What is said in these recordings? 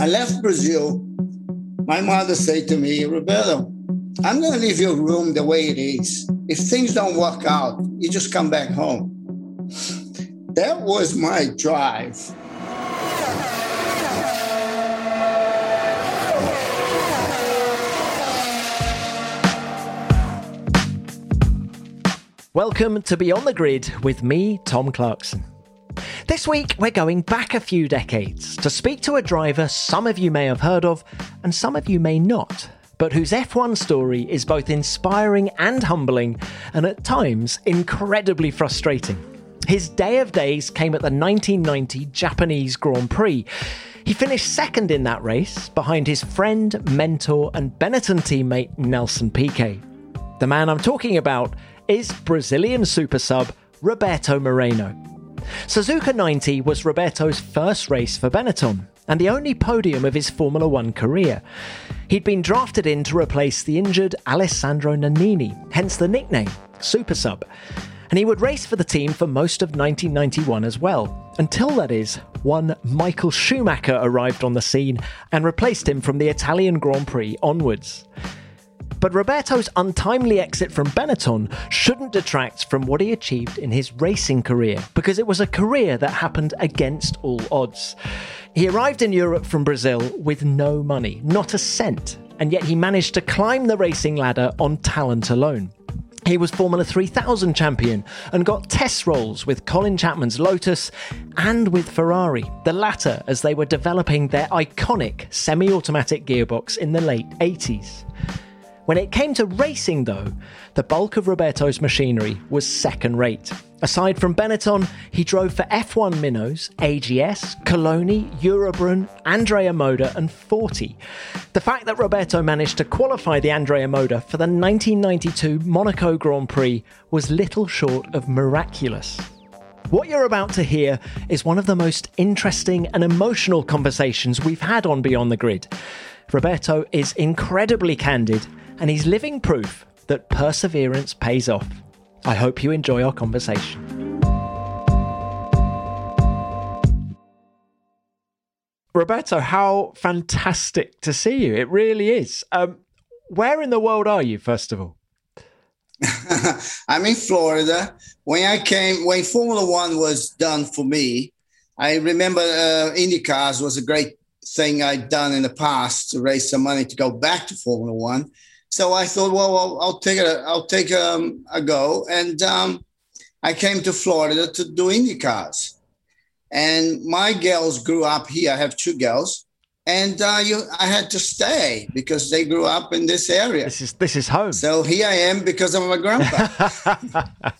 I left Brazil. My mother said to me, Roberto, I'm going to leave your room the way it is. If things don't work out, you just come back home. That was my drive. Welcome to Beyond the Grid with me, Tom Clarkson. This week, we're going back a few decades to speak to a driver some of you may have heard of and some of you may not, but whose F1 story is both inspiring and humbling, and at times incredibly frustrating. His day of days came at the 1990 Japanese Grand Prix. He finished second in that race behind his friend, mentor, and Benetton teammate Nelson Piquet. The man I'm talking about is Brazilian super sub Roberto Moreno. Suzuka 90 was Roberto's first race for Benetton and the only podium of his Formula One career. He'd been drafted in to replace the injured Alessandro Nannini, hence the nickname Super Sub. And he would race for the team for most of 1991 as well, until that is, one Michael Schumacher arrived on the scene and replaced him from the Italian Grand Prix onwards. But Roberto's untimely exit from Benetton shouldn't detract from what he achieved in his racing career, because it was a career that happened against all odds. He arrived in Europe from Brazil with no money, not a cent, and yet he managed to climb the racing ladder on talent alone. He was Formula 3000 champion and got test roles with Colin Chapman's Lotus and with Ferrari, the latter as they were developing their iconic semi automatic gearbox in the late 80s. When it came to racing, though, the bulk of Roberto's machinery was second rate. Aside from Benetton, he drove for F1 Minnows, AGS, Coloni, Eurobrun, Andrea Moda, and Forti. The fact that Roberto managed to qualify the Andrea Moda for the 1992 Monaco Grand Prix was little short of miraculous. What you're about to hear is one of the most interesting and emotional conversations we've had on Beyond the Grid. Roberto is incredibly candid and he's living proof that perseverance pays off. I hope you enjoy our conversation. Roberto, how fantastic to see you. It really is. Um, where in the world are you, first of all? I'm in Florida. When I came, when Formula One was done for me, I remember uh, IndyCars was a great thing I'd done in the past to raise some money to go back to Formula One. So I thought, well, I'll, I'll take a, I'll take um, a go, and um, I came to Florida to do IndyCars. And my girls grew up here. I have two girls, and uh, you, I had to stay because they grew up in this area. This is this is home. So here I am because of my grandpa.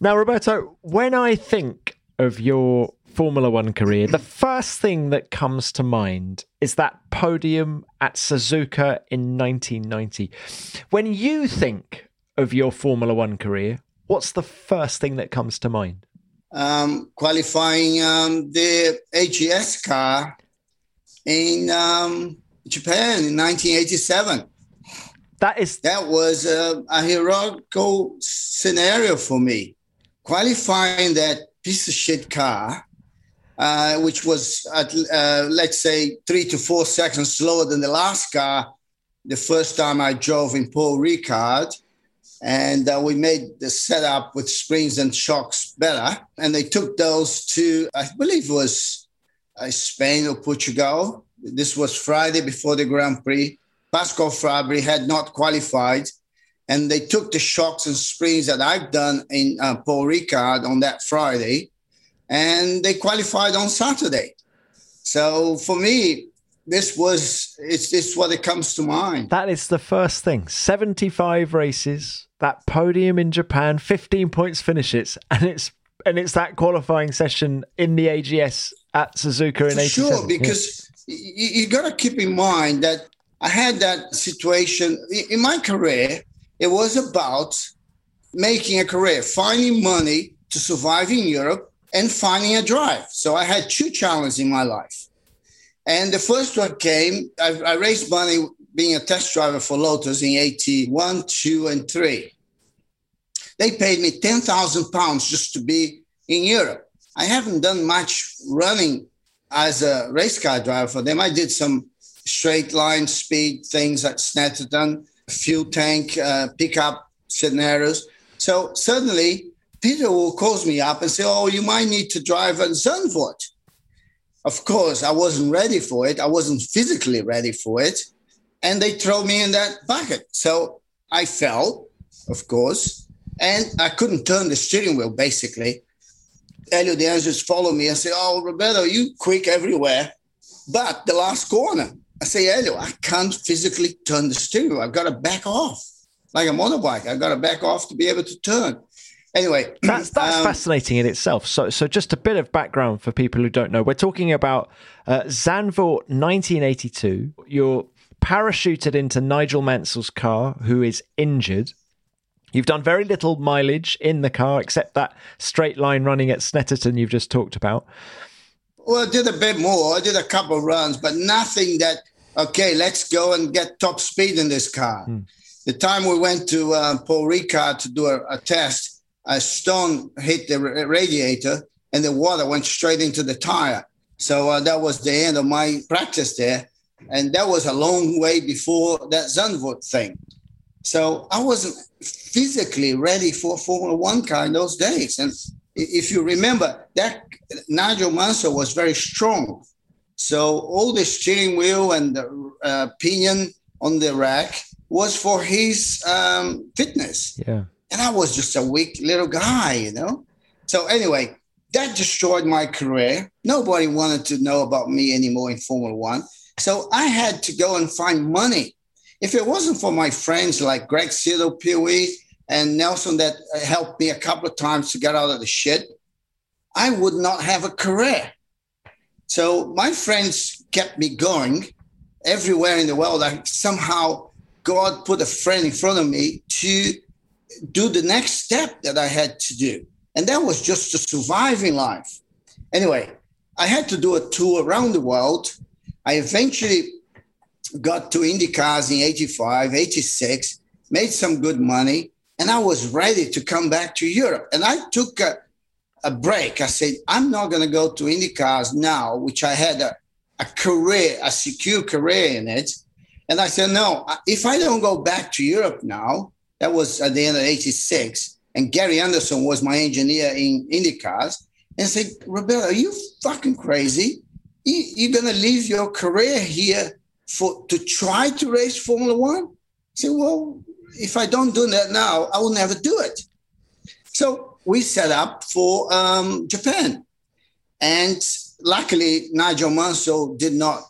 now, Roberto, when I think of your Formula One career, the first thing that comes to mind is that podium at Suzuka in 1990. When you think of your Formula One career, what's the first thing that comes to mind? Um, qualifying um, the AGS car in um, Japan in 1987. That is that was a, a heroical scenario for me. Qualifying that piece of shit car uh, which was at uh, let's say three to four seconds slower than the last car the first time I drove in Paul Ricard. And uh, we made the setup with springs and shocks better. And they took those to, I believe it was uh, Spain or Portugal. This was Friday before the Grand Prix. Pascal Fabre had not qualified. And they took the shocks and springs that I've done in uh, Paul Ricard on that Friday and they qualified on Saturday. So for me, this was it's it's what it comes to mind. That is the first thing. Seventy five races, that podium in Japan, fifteen points finishes, and it's and it's that qualifying session in the AGS at Suzuka in eighty seven. Sure, because yeah. you, you got to keep in mind that I had that situation in my career. It was about making a career, finding money to survive in Europe, and finding a drive. So I had two challenges in my life. And the first one came, I, I raised money being a test driver for Lotus in 81, 2, and 3. They paid me 10,000 pounds just to be in Europe. I haven't done much running as a race car driver for them, I did some straight line speed things at Snetterton, fuel tank, uh, pickup scenarios. So suddenly, Peter Warr calls me up and say, "Oh, you might need to drive at Zandvoort." Of course, I wasn't ready for it. I wasn't physically ready for it, and they throw me in that bucket. So I fell, of course, and I couldn't turn the steering wheel. Basically, Elio De Angelis followed me and said, "Oh, Roberto, you quick everywhere, but the last corner." I say, Elio, I can't physically turn the steering wheel. I've got to back off like a motorbike. I've got to back off to be able to turn. Anyway, that's that's um, fascinating in itself. So, so just a bit of background for people who don't know. We're talking about uh, Zandvoort 1982. You're parachuted into Nigel Mansell's car, who is injured. You've done very little mileage in the car, except that straight line running at Snetterton you've just talked about. Well, I did a bit more. I did a couple of runs, but nothing that, okay, let's go and get top speed in this car. Hmm. The time we went to uh, Paul Ricard to do a, a, test, a stone hit the radiator and the water went straight into the tire. So uh, that was the end of my practice there. And that was a long way before that Zandvoort thing. So I wasn't physically ready for Formula One car in those days. And if you remember, that Nigel Mansell was very strong. So all the steering wheel and the uh, pinion on the rack was for his um, fitness. Yeah. And I was just a weak little guy, you know? So anyway, that destroyed my career. Nobody wanted to know about me anymore in Formula One. So I had to go and find money. If it wasn't for my friends like Greg Siddle, Pee and Nelson that helped me a couple of times to get out of the shit, I would not have a career. So my friends kept me going everywhere in the world. I somehow God put a friend in front of me to do the next step that I had to do. And that was just to survive in life. Anyway, I had to do a tour around the world. I eventually got to IndyCars in 85, 86, made some good money, and I was ready to come back to Europe. And I took a, a break. I said, I'm not going to go to IndyCars now, which I had a, a career, a secure career in it. And I said, no, if I don't go back to Europe now, that was at the end of 86, and Gary Anderson was my engineer in IndyCars, and I said, Roberto, are you fucking crazy? You, are going to leave your career here for to try to race Formula One? I said, well, if I don't do that now, I will never do it. So we set up for um, Japan. And luckily, Nigel Mansell did not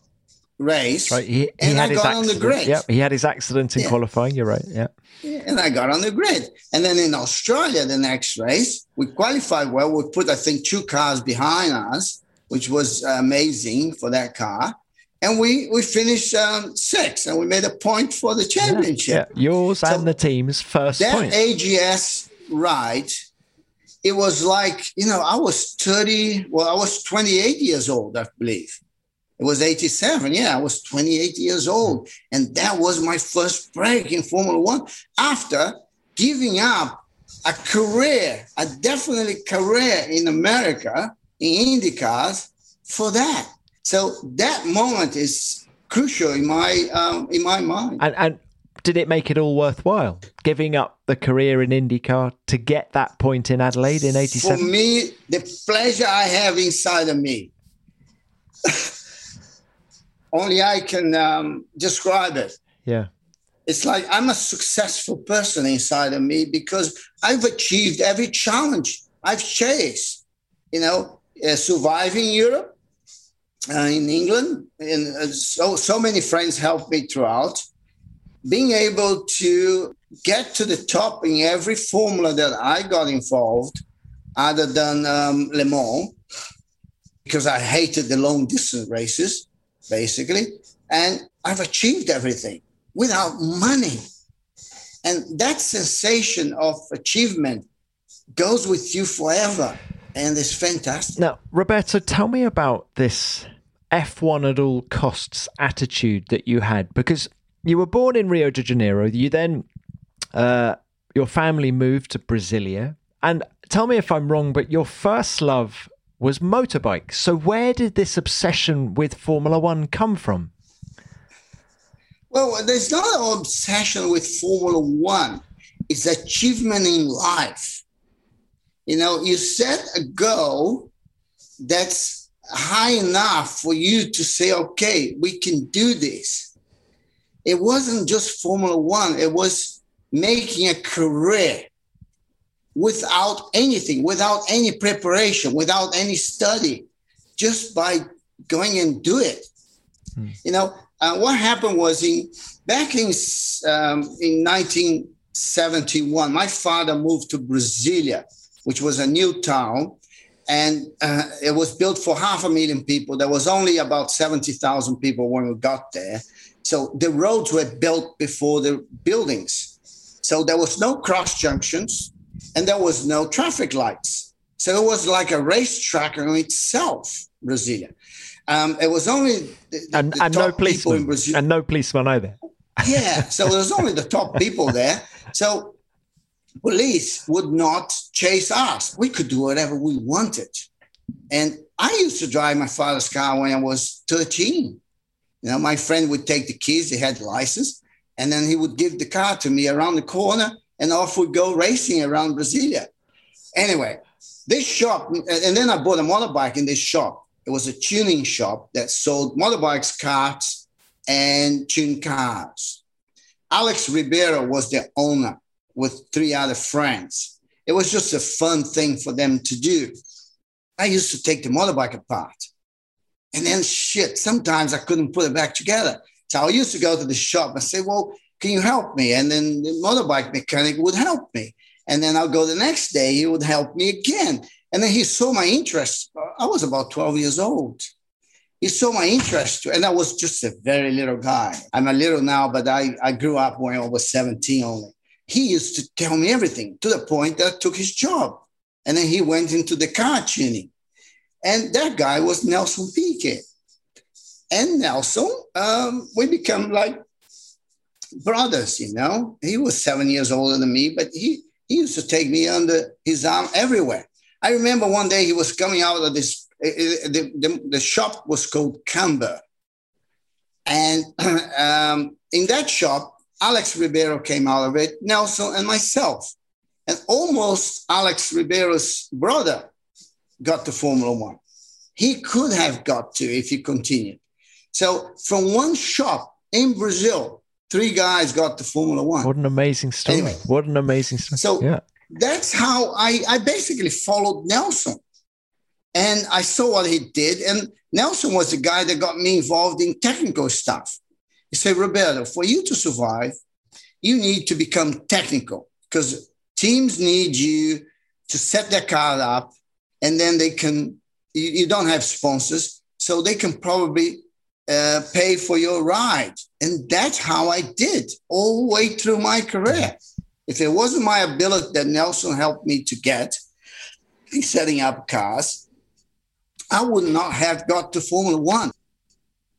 race. Right. He, he had his accident. Yep. He had his accident in yeah. qualifying. You're right. Yeah. yeah. And I got on the grid. And then in Australia, the next race, we qualified well. We put, I think, two cars behind us, which was amazing for that car and we we finished um, sixth, and we made a point for the championship. Yeah, yeah. yours so and the team's first that point. AGS ride, it was like you know I was thirty. Well, I was twenty eight years old, I believe. It was eighty seven. Yeah, I was twenty eight years old, and that was my first break in Formula One after giving up a career, a definitely career in America in IndyCars for that. So that moment is crucial in my um, in my mind. And, and did it make it all worthwhile giving up the career in IndyCar to get that point in Adelaide in '87? For me, the pleasure I have inside of me, only I can um, describe it. Yeah. It's like I'm a successful person inside of me because I've achieved every challenge I've chased. You know, uh, surviving Europe, uh, in England, and uh, so so many friends helped me throughout. Being able to get to the top in every formula that I got involved, other than um, Le Mans, because I hated the long distance races, basically, and I've achieved everything without money. And that sensation of achievement goes with you forever and it's fantastic. Now, Roberto, tell me about this F1 at all costs attitude that you had because you were born in Rio de Janeiro. You then, uh, your family moved to Brasilia. And tell me if I'm wrong, but your first love was motorbikes. So, where did this obsession with Formula One come from? Well, there's not an obsession with Formula One, it's achievement in life. You know, you set a goal that's high enough for you to say, okay, we can do this. It wasn't just Formula One, it was making a career without anything, without any preparation, without any study, just by going and do it. Hmm. You know, uh, what happened was in back in um, in 1971, my father moved to Brasilia, which was a new town, and uh, it was built for half a million people. There was only about 70,000 people when we got there. So the roads were built before the buildings. So there was no cross junctions and there was no traffic lights. So it was like a racetrack in itself, Brasilia. Um, it was only the, and, the and no policemen and no policemen either. yeah, so it was only the top people there. So police would not chase us. We could do whatever we wanted. And I used to drive my father's car when I was 13. You know, my friend would take the keys, he had the license, and then he would give the car to me around the corner and off we go racing around Brasilia. Anyway, this shop, and then I bought a motorbike in this shop. It was a tuning shop that sold motorbikes, karts, and tuned cars. Alex Ribeiro was the owner with three other friends. It was just a fun thing for them to do. I used to take the motorbike apart. And then shit, sometimes I couldn't put it back together. So I used to go to the shop and say, well, can you help me? And then the motorbike mechanic would help me. And then I'll go the next day, he would help me again. And then he saw my interest. I was about 12 years old. He saw my interest, and I was just a very little guy. I'm a little now, but I, I grew up when I was 17 only. He used to tell me everything to the point that I took his job. And then he went into the car tuning. And that guy was Nelson Piquet. And Nelson, um, we become like brothers, you know. He was seven years older than me, but he, he used to take me under his arm everywhere. I remember one day he was coming out of this, eh, eh, the, the, the shop was called Camber. And um, in that shop, Alex Ribeiro came out of it, Nelson and myself. And almost Alex Ribeiro's brother got to Formula One. He could have got to if he continued. So from one shop in Brazil, three guys got to Formula One. What an amazing story! Anyway, what an amazing story! So yeah. that's how I I basically followed Nelson, and I saw what he did. And Nelson was the guy that got me involved in technical stuff. He said, Roberto, for you to survive, you need to become technical because teams need you to set their car up, and then they can. You, you don't have sponsors, so they can probably uh, pay for your ride. And that's how I did all the way through my career. If it wasn't my ability that Nelson helped me to get in setting up cars, I would not have got to Formula One.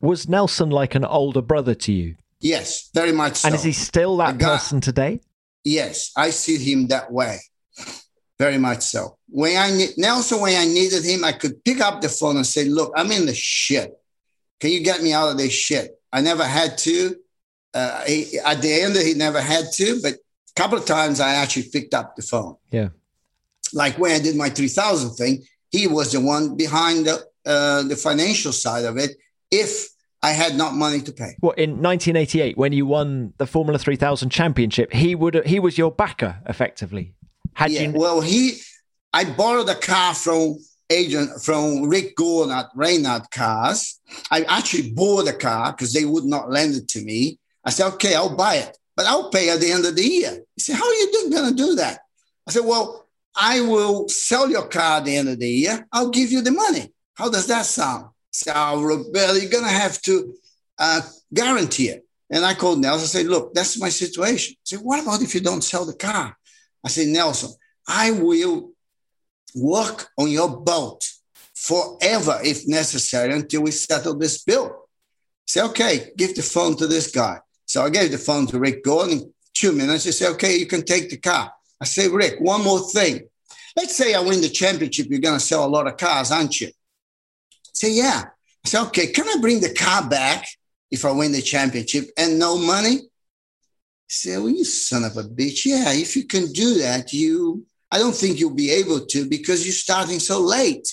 Was Nelson like an older brother to you? Yes, very much so. And is he still that guy, person today? Yes, I see him that way. Very much so. When I Nelson, when I needed him, I could pick up the phone and say, "Look, I'm in the shit. Can you get me out of this shit? I never had to. Uh, he, at the end, he never had to, but a couple of times I actually picked up the phone. Yeah. Like when I did my 3000 thing, he was the one behind the, uh, the financial side of it. If I had not money to pay. Well, in 1988, when you won the Formula 3000 championship, he would he was your backer effectively. Had yeah, you? Well, he I borrowed a car from agent from Rick Gorne at Reynard Cars. I actually bought the car because they would not lend it to me. I said, okay, I'll buy it, but I'll pay at the end of the year. He said, how are you going to do that? I said, well, I will sell your car at the end of the year. I'll give you the money. How does that sound? So, oh, Roberto, you're going to have to uh, guarantee it. And I called Nelson. I said, look, that's my situation. He said, what about if you don't sell the car? I said, Nelson, I will work on your boat forever if necessary until we settle this bill. Say, okay, give the phone to this guy. So I gave the phone to Rick Gorne. Two minutes, he said, okay, you can take the car. I say, Rick, one more thing. let's say I win the championship, you're going to sell a lot of cars, aren't you? Say, yeah. I say, okay, can I bring the car back if I win the championship and no money? I say, well, you son of a bitch. Yeah, if you can do that, you, I don't think you'll be able to because you're starting so late.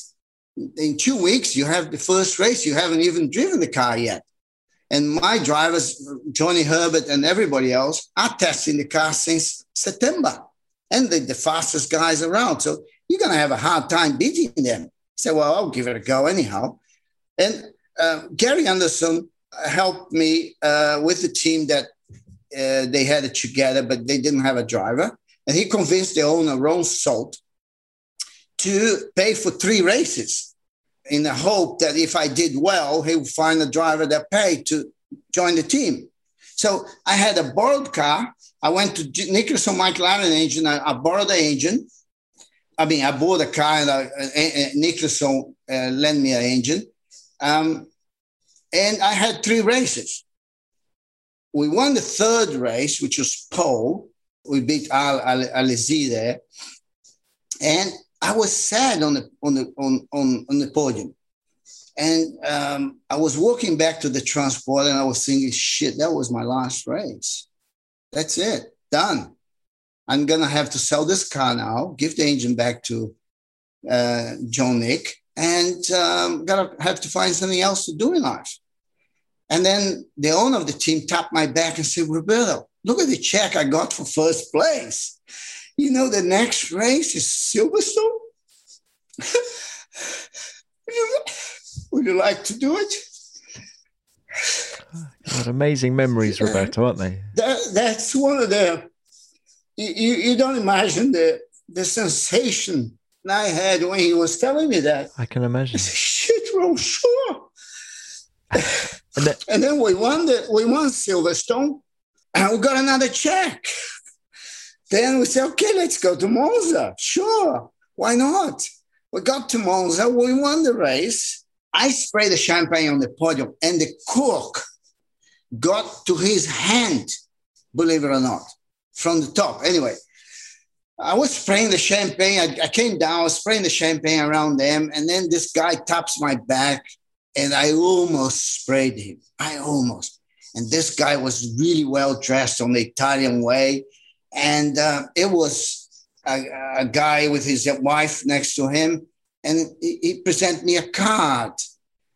In two weeks, you have the first race. You haven't even driven the car yet. And my drivers, Johnny Herbert and everybody else, are testing the car since September. And they're the fastest guys around. So you're going to have a hard time beating them. So, well, I'll give it a go anyhow. And uh, Gary Anderson helped me uh, with the team that uh, they had it together, but they didn't have a driver. And he convinced the owner, Ron Salt, to pay for three races in the hope that if I did well, he would find a driver that paid to join the team. So I had a borrowed car. I went to Nicholson McLaren engine. I, I borrowed the engine. I mean, I bought a car and I, uh, Nicholson uh, lent me an engine. Um, and I had three races. We won the third race, which was pole. We beat Al Alesi there. And I was sad on the on the on on, on the podium. And um, I was walking back to the transport and I was thinking, shit, that was my last race. That's it, done. I'm gonna have to sell this car now, give the engine back to uh, John Nick, and um, gotta have to find something else to do in life. And then the owner of the team tapped my back and said, Roberto, look at the check I got for first place. You know, the next race is Silverstone. Would you like to do it? What amazing memories, Roberto, aren't they? That, that's one of the. You, you don't imagine the the sensation I had when he was telling me that. I can imagine. I said, Shit, Ron, sure. and, then, and then we won the we won Silverstone, and we got another check. Then we said, okay, let's go to Monza. Sure, why not? We got to Monza, we won the race. I sprayed the champagne on the podium, and the cork got to his hand, believe it or not, from the top. Anyway, I was spraying the champagne. I, I, came down, I was spraying the champagne around them, and then this guy taps my back, and I almost sprayed him. I almost. And this guy was really well dressed on the Italian way, and uh, it was a, a, guy with his wife next to him, and he, he presented me a card.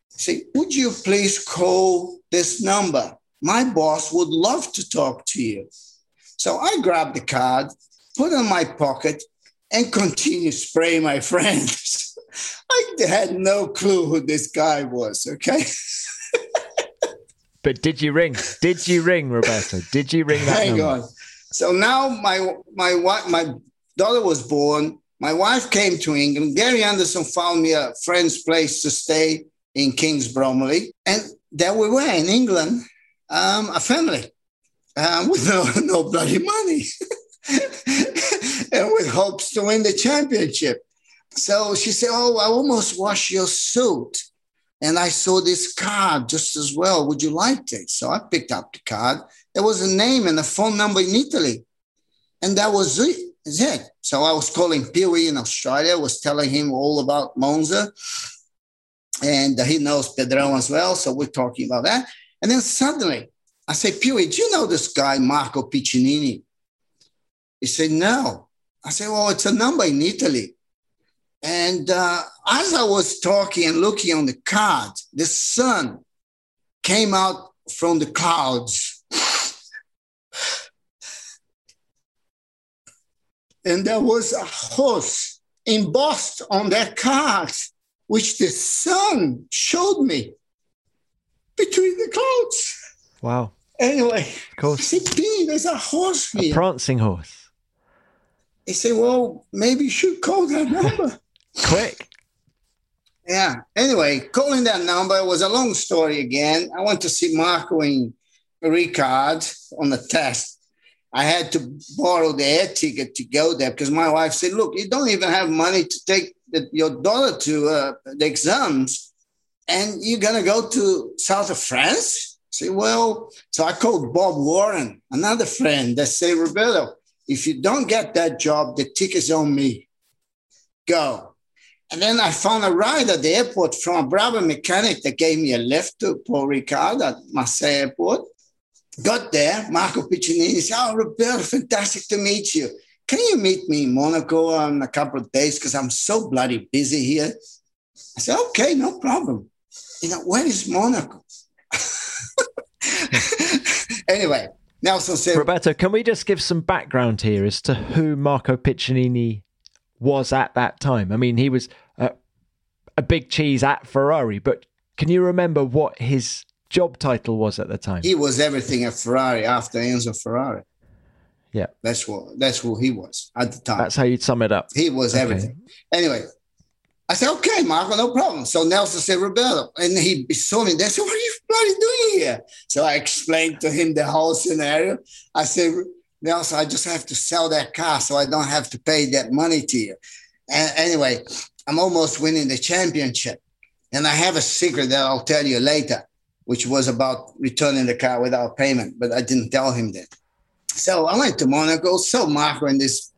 Say, would you please call this number? My boss would love to talk to you. So I grabbed the card, put it in my pocket, and continued spraying my friends. I had no clue who this guy was, okay? but did you ring? Did you ring, Roberto? Did you ring that Hang number? on. So now my my wife, my daughter was born. My wife came to England. Gary Anderson found me a friend's place to stay in Kings Bromley. And there we were in England, um, a family um, with no, no bloody money and with hopes to win the championship. So she said, Oh, I almost washed your suit. And I saw this card just as well. Would you like it? So I picked up the card. There was a name and a phone number in Italy. And that was it. So I was calling Pee in Australia, was telling him all about Monza. And he knows Pedro as well. So we're talking about that. And then suddenly I say, Pee do you know this guy, Marco Piccinini? He said, no. I said, well, it's a number in Italy. And uh, as I was talking and looking on the card, the sun came out from the clouds and there was a horse embossed on that card, which the sun showed me between the clouds. Wow. Anyway, of course. I said, there's a horse here. A prancing horse. He said, well, maybe you should call that number. Quick. Yeah. Anyway, calling that number was a long story again. I went to see Marco in Ricard on the test. I had to borrow the air ticket to go there because my wife said, "Look, you don't even have money to take the, your daughter to uh, the exams, and you're gonna go to south of France." I said, "Well," so I called Bob Warren, another friend, that said, "Roberto, if you don't get that job, the ticket's on me." go. And then I found a ride at the airport from a Bravo mechanic that gave me a lift to Paul Ricard at Marseille Airport. Got there, Marco Piccinini said, Oh, Roberto, fantastic to meet you. Can you meet me in Monaco in a couple of days? Because I'm so bloody busy here. I said, Okay, no problem. You know, where is Monaco? anyway, Nelson said, Roberto, can we just give some background here as to who Marco Piccinini was at that time? I mean, he was a, a big cheese at Ferrari, but can you remember what his job title was at the time? He was everything at Ferrari after Enzo Ferrari. Yeah, that's what that's who he was at the time. That's how you'd sum it up. He was okay. everything. Anyway, I said, "Okay, Marco, no problem." So Nelson said, "Roberto," and he saw me. They said, "What are you bloody doing here?" So I explained to him the whole scenario. I said, "Nelson, I just have to sell that car so I don't have to pay that money to you." And anyway, I'm almost winning the championship, and I have a secret that I'll tell you later which was about returning the car without payment, but I didn't tell him that. So I went to Monaco, saw Marco in this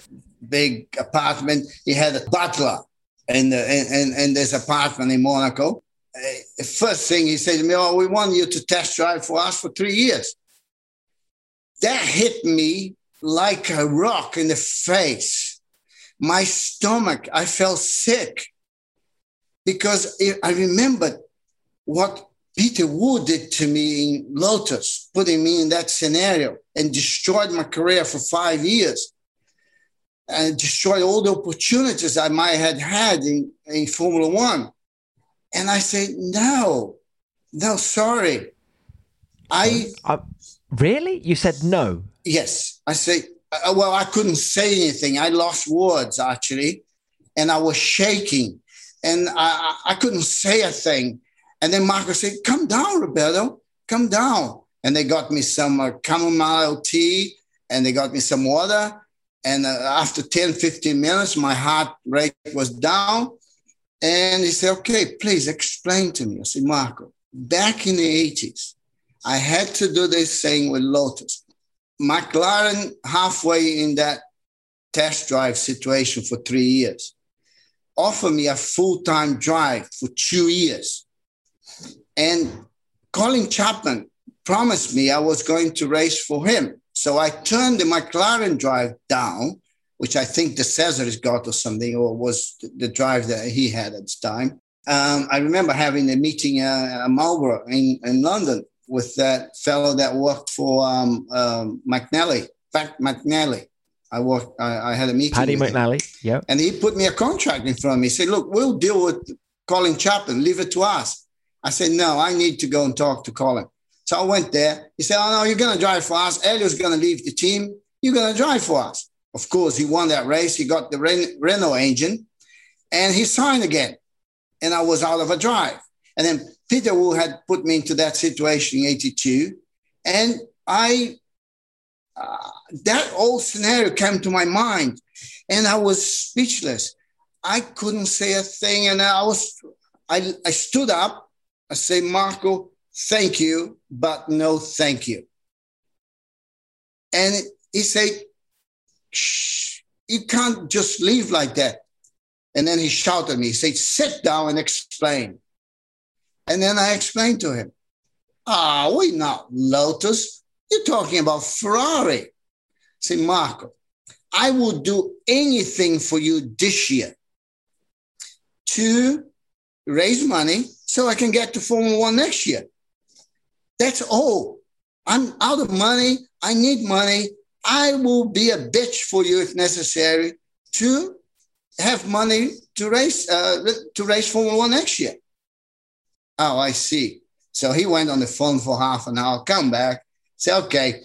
big apartment. He had a butler in, the, in, in, in this apartment in Monaco. Uh, first thing he said to me, Oh, we want you to test drive for us for three years. That hit me like a rock in the face. My stomach, I felt sick because I remembered what Peter Warr did to me in Lotus, putting me in that scenario and destroyed my career for five years and destroyed all the opportunities I might have had in, in Formula One. And I said, no, no, sorry. I. Uh, really? You said no? Yes. I say, uh, well, I couldn't say anything. I lost words actually, and I was shaking and I, I couldn't say a thing. And then Marco said, Come down, Roberto, come down. And they got me some uh, chamomile tea and they got me some water. And uh, after 10, 15 minutes, my heart rate was down. And he said, Okay, please explain to me. I said, Marco, back in the 80s, I had to do this thing with Lotus. McLaren, halfway in that test drive situation for three years, offered me a full time drive for two years. And Colin Chapman promised me I was going to race for him. So I turned the McLaren drive down, which I think de Cesaris got or something, or was the drive that he had at the time. Um, I remember having a meeting uh, at Marlboro in, in London with that fellow that worked for um, um, McNally, Pat McNally. I worked. I, I, had a meeting. Paddy McNally. Yeah. And he put me a contract in front of me. He said, "Look, we'll deal with Colin Chapman. Leave it to us." I said, no, I need to go and talk to Colin. So I went there. He said, oh, no, you're going to drive for us. Elio's going to leave the team. You're going to drive for us. Of course, he won that race. He got the Ren- Renault engine and he signed again. And I was out of a drive. And then Peter Warr had put me into that situation in 82. And I, uh, that old scenario came to my mind and I was speechless. I couldn't say a thing. And I was, I, I stood up I say, Marco, thank you, but no thank you. And he said, you can't just leave like that. And then he shouted at me, he said, sit down and explain. And then I explained to him, ah, we're not Lotus. You're talking about Ferrari. Say, Marco, I will do anything for you this year to raise money so I can get to Formula One next year. That's all. I'm out of money. I need money. I will be a bitch for you if necessary to have money to race uh, to race Formula One next year. Oh, I see. So he went on the phone for half an hour, come back, say, okay,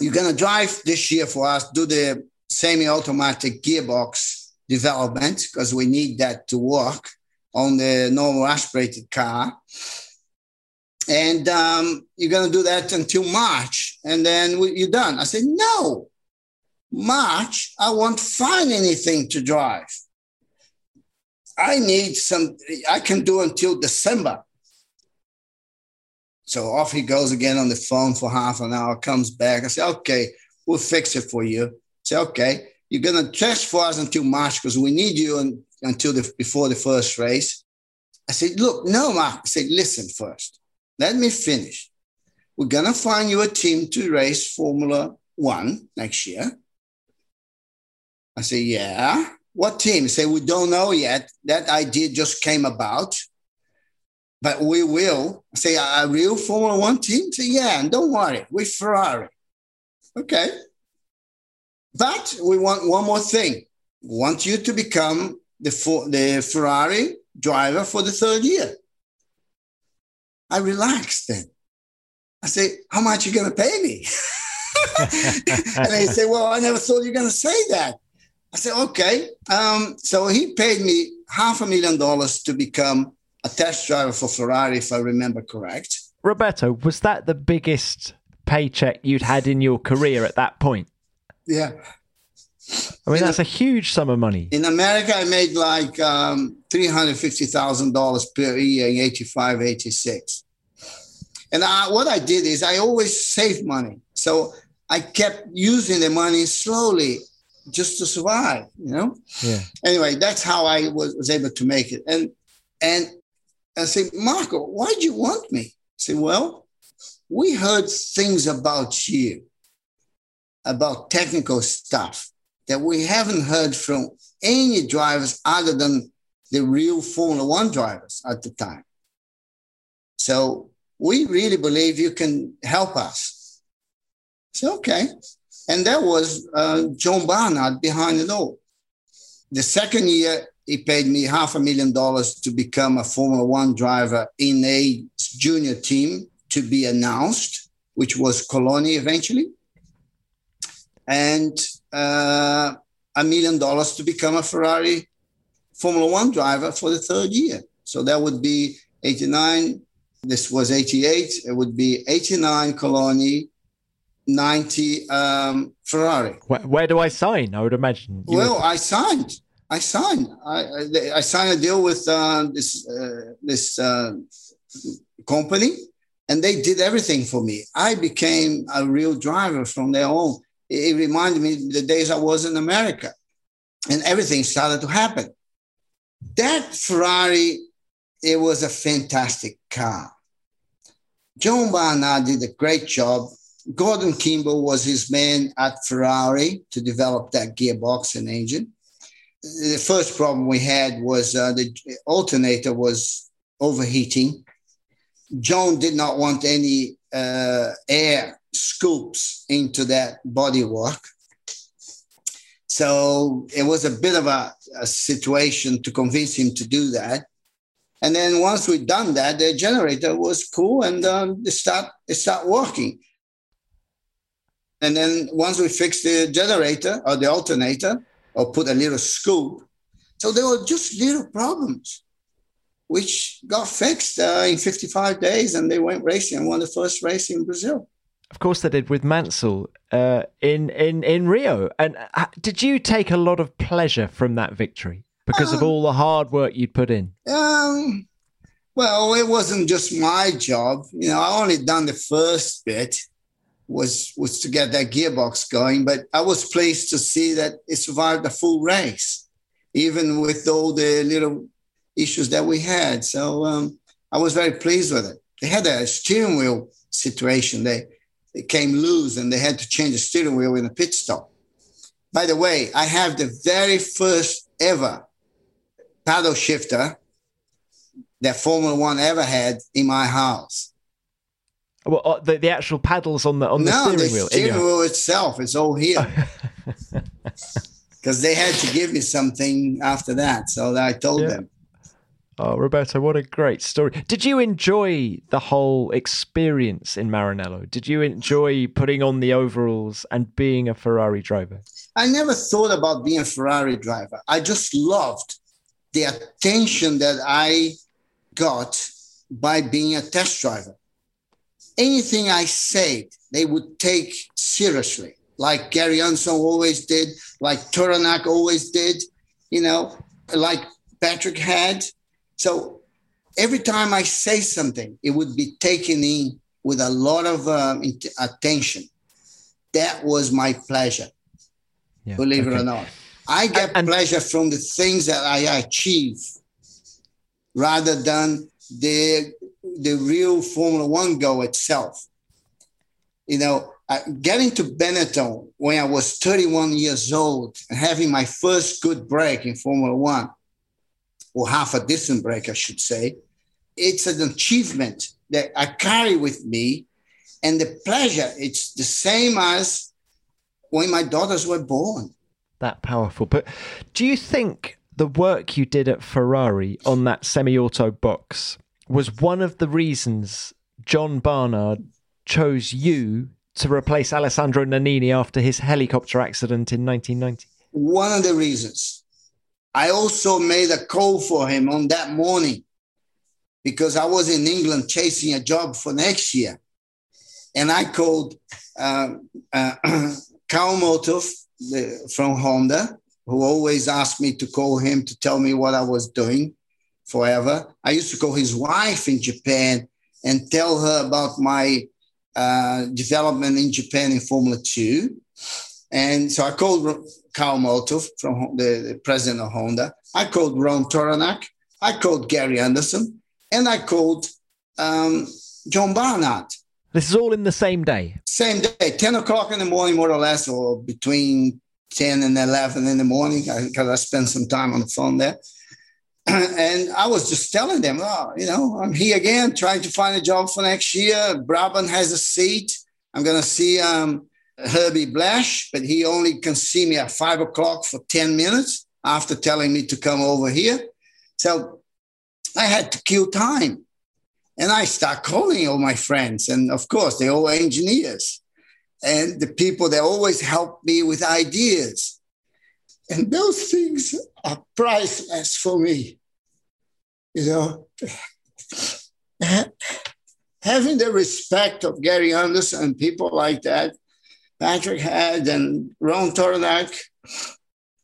you're gonna drive this year for us, do the semi-automatic gearbox development because we need that to work on the normal aspirated car. And um, you're going to do that until March, and then you're done. I said, no, March, I won't find anything to drive. I need some, I can do until December. So off he goes again on the phone for half an hour, comes back. I say, okay, we'll fix it for you. I say, okay. you're going to test for us until March because we need you un- until the, before the first race. I said, look, no, Mark. I said, listen first. Let me finish. We're going to find you a team to race Formula One next year. I said, yeah. What team? Say, we don't know yet. That idea just came about, but we will. Say, a real Formula One team? Say, yeah, and don't worry, we're Ferrari. Okay. But we want one more thing. We want you to become the, the Ferrari driver for the third year. I relaxed then. I say, how much you going to pay me? and they say, well, I never thought you were going to say that. I said, okay. Um, so he paid me half a million dollars to become a test driver for Ferrari, if I remember correct. Roberto, was that the biggest paycheck you'd had in your career at that point? Yeah. I mean, in that's a, a huge sum of money. In America, I made like um, $350,000 per year in 85, 86. And I, what I did is I always saved money. So I kept using the money slowly just to survive, you know? Yeah. Anyway, that's how I was, was able to make it. And and I said, Marco, why do you want me? I said, well, we heard things about you, about technical stuff that we haven't heard from any drivers other than the real Formula One drivers at the time. So we really believe you can help us. So, okay. And that was uh, John Barnard behind it all. The second year, he paid me half a million dollars to become a Formula One driver in a junior team to be announced, which was Coloni eventually. And uh, a million dollars to become a Ferrari Formula One driver for the third year. So that would be 89. This was 88. It would be 89 Coloni, 90 um, Ferrari. Where, where, do I sign? I would imagine. well, would... I signed. I signed. I, I, signed a deal with uh, this uh, this uh, company, and they did everything for me. I became a real driver from their own. It, it reminded me the days I was in America, and everything started to happen. That Ferrari, it was a fantastic car. John Barnard did a great job Gordon Kimball was his man at Ferrari to develop that gearbox and engine. The first problem we had was uh, the alternator was overheating. John did not want any uh, air scoops into that bodywork. So it was a bit of a, a, situation to convince him to do that. And then once we'd done that, the generator was cool and um, it start it start working. And then once we fixed the generator or the alternator or put a little scoop, so there were just little problems, which got fixed uh, in 55 days and they went racing and won the first race in Brazil. Of course, they did with Mansell uh, in, in, in Rio. And uh, did you take a lot of pleasure from that victory because um, of all the hard work you'd put in? Um, well, it wasn't just my job. You know, I only done the first bit was was to get that gearbox going. But I was pleased to see that it survived the full race, even with all the little issues that we had. So um, I was very pleased with it. They had a steering wheel situation. They it came loose and they had to change the steering wheel in a pit stop. By the way, I have the very first ever paddle shifter that Formula One ever had in my house. Well, uh, the, the actual paddles on the on the no, steering the wheel. steering wheel itself is all here. Because they had to give me something after that, so I told yeah. them. Oh, Roberto, what a great story. Did you enjoy the whole experience in Maranello? Did you enjoy putting on the overalls and being a Ferrari driver? I never thought about being a Ferrari driver. I just loved the attention that I got by being a test driver anything I said, they would take seriously, like Gary Unson always did, like Tauranac always did, you know, like Patrick Head. So every time I say something, it would be taken in with a lot of um, attention. That was my pleasure. yeah. believe okay. it or not. I get and, pleasure from the things that I achieve rather than the the real Formula One go itself. You know, getting to Benetton when I was 31 years old and having my first good break in Formula One, or half a decent break, I should say, it's an achievement that I carry with me. And the pleasure, it's the same as when my daughters were born that powerful. But do you think the work you did at Ferrari on that semi-auto box was one of the reasons John Barnard chose you to replace Alessandro Nannini after his helicopter accident in 1990? One of the reasons. I also made a call for him on that morning because I was in England chasing a job for next year. And I called uh, uh, Kawamoto from Honda, who always asked me to call him to tell me what I was doing forever. I used to call his wife in Japan and tell her about my uh, development in Japan in Formula Two. And so I called Kawamoto, from the, the, president of Honda. I called Ron Tauranac. I called Gary Anderson. And I called um, John Barnard. This is all in the same day. Same day, ten o'clock in the morning, more or less, or between ten and eleven in the morning, because I, I spent some time on the phone there. and I was just telling them, oh, you know, I'm here again, trying to find a job for next year. Brabham has a seat. I'm going to see um, Herbie Blash, but he only can see me at five o'clock for 10 minutes after telling me to come over here. So I had to kill time. And I start calling all my friends. And of course, they're all engineers. And the people that always help me with ideas. And those things are priceless for me. You know, having the respect of Gary Anderson and people like that, Patrick Head and Ron Tauranac,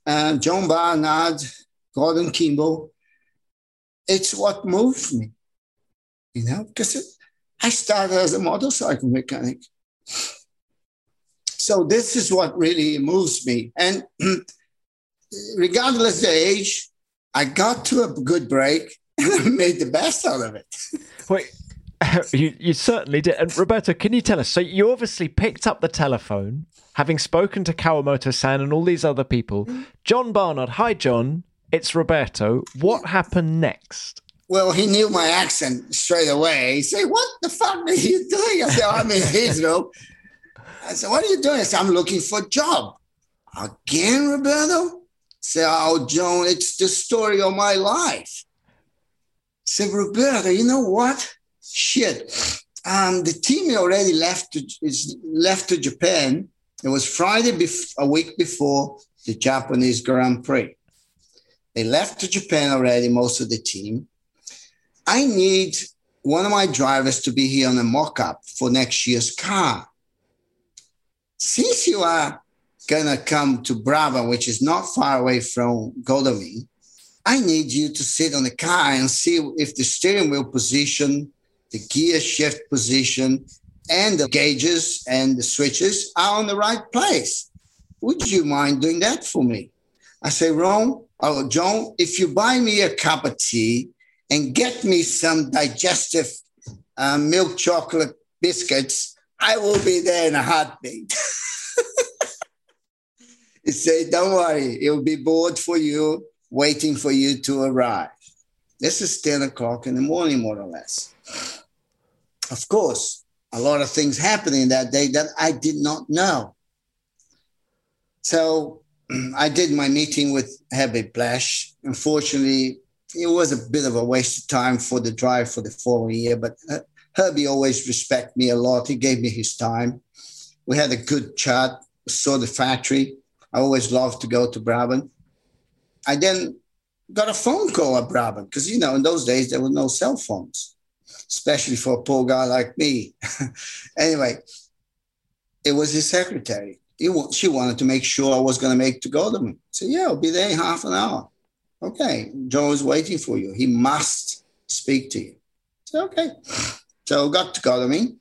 and John Barnard, Gordon Kimball, it's what moves me you know, because I started as a motorcycle mechanic. So this is what really moves me. And regardless the age, I got to a good break and made the best out of it. Wait, you, you certainly did. And Roberto, can you tell us? So you obviously picked up the telephone, having spoken to Kawamoto san and all these other people. Mm-hmm. John Barnard, hi, John. It's Roberto. What happened next? Well, he knew my accent straight away. He said, What the fuck are you doing? I said, I'm in Heathrow. I said, What are you doing? I said, I'm looking for a job. Again, Roberto? Said, Oh, Joan, it's the story of my life. Said, Roberto, you know what? Shit. Um, the team already left to, is left to Japan. It was Friday, bef- a week before the Japanese Grand Prix. They left to Japan already, most of the team. I need one of my drivers to be here on a mock up for next year's car. Since you are going to come to Brabham, which is not far away from Godalming, I need you to sit on the car and see if the steering wheel position, the gear shift position, and the gauges and the switches are on the right place. Would you mind doing that for me? I say, Ron, oh, John, if you buy me a cup of tea and get me some digestive uh, milk chocolate biscuits, I will be there in a heartbeat. he said, Don't worry, it will be bored for you, waiting for you to arrive. This is 10 o'clock in the morning, more or less. Of course, a lot of things happening that day that I did not know. So I did my meeting with Herbie Blash. Unfortunately, it was a bit of a waste of time for the drive for the following year, but uh, Herbie always respect me a lot. He gave me his time. We had a good chat, saw the factory. I always loved to go to Brabham. I then got a phone call at Brabham because, you know, in those days there were no cell phones, especially for a poor guy like me. anyway, it was his secretary. He, she wanted to make sure I was going to make to go to him. I said, yeah, I'll be there in half an hour. Okay, Joe is waiting for you. He must speak to you. So, okay. So got to Godalming,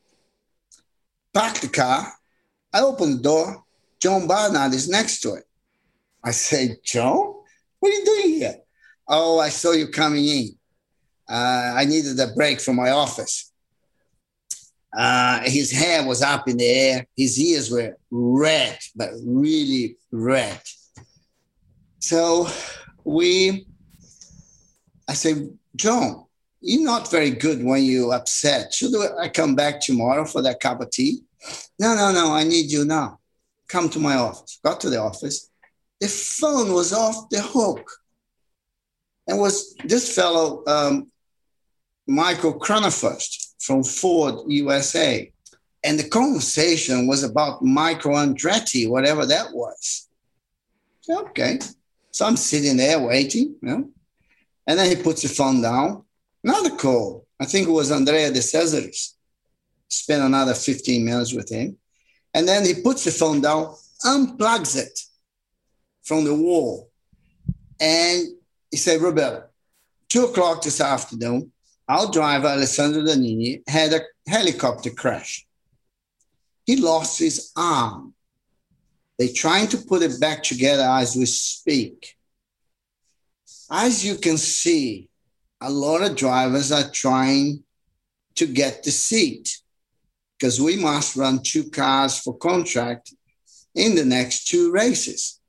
parked the car. I opened the door. John Barnard is next to it. I said, Joe, what are you doing here? Oh, I saw you coming in. Uh, I needed a break from my office. Uh, his hair was up in the air. His ears were red, but really red. So we, I said, John, you're not very good when you're upset. Should I come back tomorrow for that cup of tea? No, no, no, I need you now. Come to my office. Got to the office. The phone was off the hook. And was this fellow, um, Michael Kranefuss from Ford USA. And the conversation was about Michael Andretti, whatever that was. Okay. So I'm sitting there waiting, you know. And then he puts the phone down. Another call. I think it was Andrea de Cesaris. Spent another 15 minutes with him. And then he puts the phone down, unplugs it from the wall. And he said, Roberto, two o'clock this afternoon, our driver, Alessandro Nannini, had a helicopter crash. He lost his arm. They're trying to put it back together as we speak. As you can see, a lot of drivers are trying to get the seat because we must run two cars for contract in the next two races.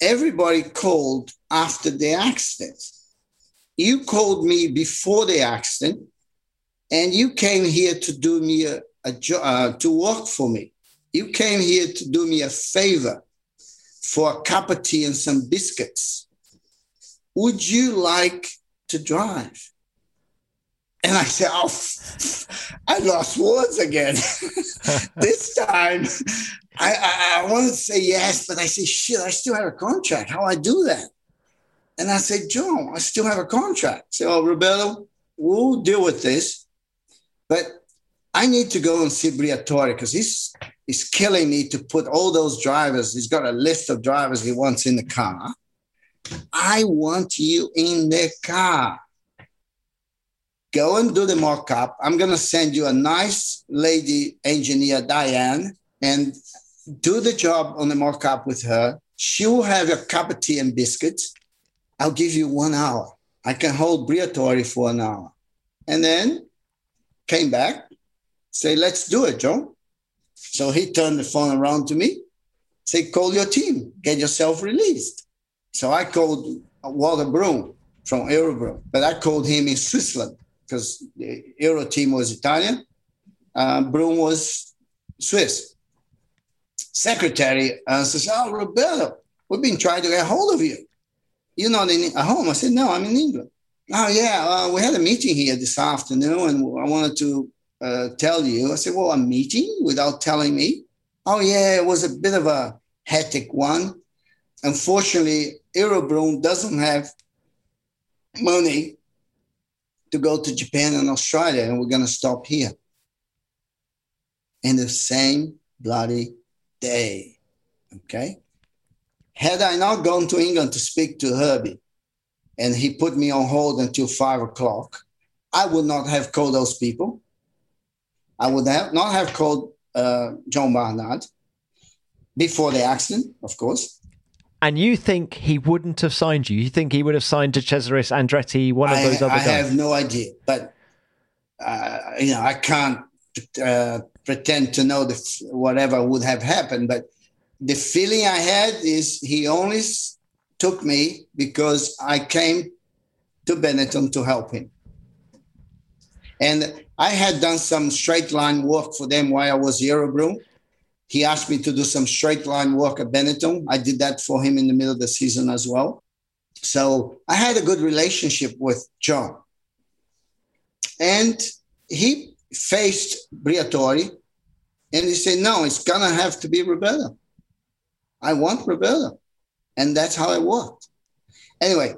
Everybody called after the accident. You called me before the accident and you came here to do me a, a job uh, to work for me. You came here to do me a favor for a cup of tea and some biscuits. Would you like to drive and I said, Oh, I lost words again. this time I, I, I wanted to say yes, but I said, shit, I still have a contract. How I do that? And I said, John, I still have a contract. So, oh, Roberto, we'll deal with this. But I need to go and see Briatore because he's he's killing me to put all those drivers. He's got a list of drivers he wants in the car. I want you in the car. Go and do the mock up. I'm going to send you a nice lady engineer, Diane, and do the job on the mock up with her. She will have a cup of tea and biscuits. I'll give you one hour. I can hold Briatore for an hour. And then came back, say, let's do it, Joe. So he turned the phone around to me, say, call your team, get yourself released. So I called Walter Brun from EuroBrun, but I called him in Switzerland because the Euro team was Italian. Uh, Brun was Swiss. Secretary uh, says, oh, Roberto, we've been trying to get hold of you you're not in at home. I said, no, I'm in England. Oh, yeah, uh, we had a meeting here this afternoon and I wanted to uh, tell you. I said, well, a meeting without telling me? Oh, yeah, it was a bit of a hectic one. Unfortunately, EuroBrun doesn't have money to go to Japan and Australia, and we're going to stop here. In the same bloody day. Okay. Had I not gone to England to speak to Herbie and he put me on hold until five o'clock, I would not have called those people. I would have not have called uh, John Barnard before the accident, of course. And you think he wouldn't have signed you? You think he would have signed de Cesaris Andretti, one of I, those other I guys? I have no idea, but uh, you know I can't uh, pretend to know the, whatever would have happened. But the feeling I had is he only took me because I came to Benetton to help him. And I had done some straight line work for them while I was EuroBrun. He asked me to do some straight line work at Benetton. I did that for him in the middle of the season as well. So I had a good relationship with John. And he faced Briatore and he said, no, it's going to have to be Roberto. I want Roberto. And that's how it worked. Anyway,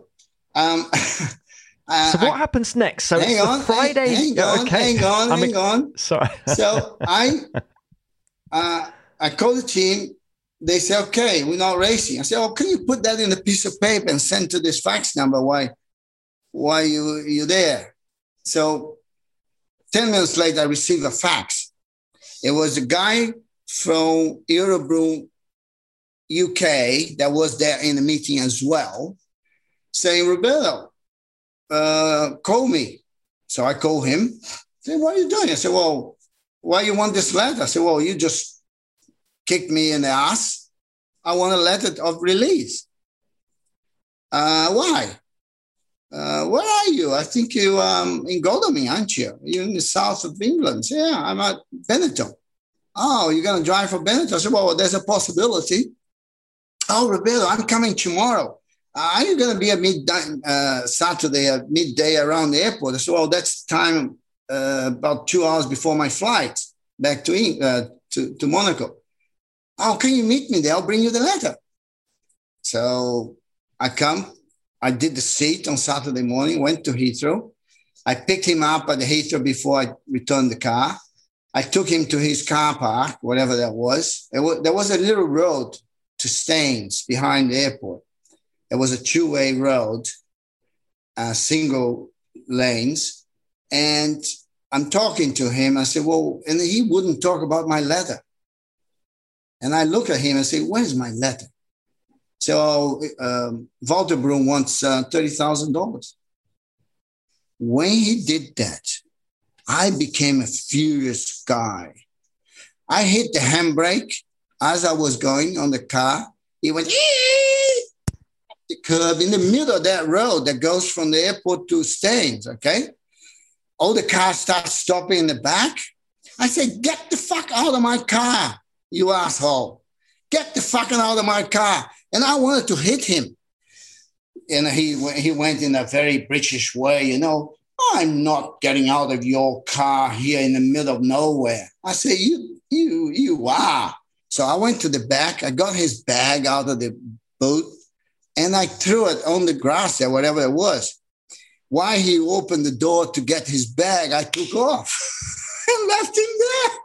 um, so what I, happens next? So hang on, Friday. Hang, hang on, okay. hang on, hang on. Sorry. so I, uh, I call the team. They say, "Okay, we're not racing." I say, "Oh, can you put that in a piece of paper and send to this fax number? Why, why you you there?" So, ten minutes later, I receive a fax. It was a guy from EuroBrun UK that was there in the meeting as well, saying, Roberto, uh, call me. So I call him. I said, what are you doing? I said, well, why you want this letter? I said, well, you just kicked me in the ass. I want a letter of release. Uh, why? Uh, where are you? I think you um in Godalming, aren't you? You're in the south of England. yeah, I'm at Benetton. Oh, you're gonna drive for Benetton? I said, well, there's a possibility. Oh, Roberto, I'm coming tomorrow. Uh, are you going to be at midday, uh, Saturday at midday around the airport? I said, well, that's time uh, about two hours before my flight back to, uh, to, to Monaco. Oh, can you meet me there? I'll bring you the letter. So I come. I did the seat on Saturday morning, went to Heathrow. I picked him up at the Heathrow before I returned the car. I took him to his car park, whatever that was. was there was a little road to Staines behind the airport. It was a two way road, uh, single lanes. And I'm talking to him. I said, Well, and he wouldn't talk about my letter. And I look at him and say, Where's my letter? So um, Walter Brun wants uh, $30,000. When he did that, I became a furious guy. I hit the handbrake as I was going on the car, he went the curve in the middle of that road that goes from the airport to Staines. Okay. All the cars start stopping in the back. I said, Get the fuck out of my car, you asshole. Get the fucking out of my car. And I wanted to hit him. And he, he went in a very British way, you know, I'm not getting out of your car here in the middle of nowhere. I said, You, you, you are. So I went to the back. I got his bag out of the boot and I threw it on the grass there, whatever it was. While he opened the door to get his bag, I took off and left him there.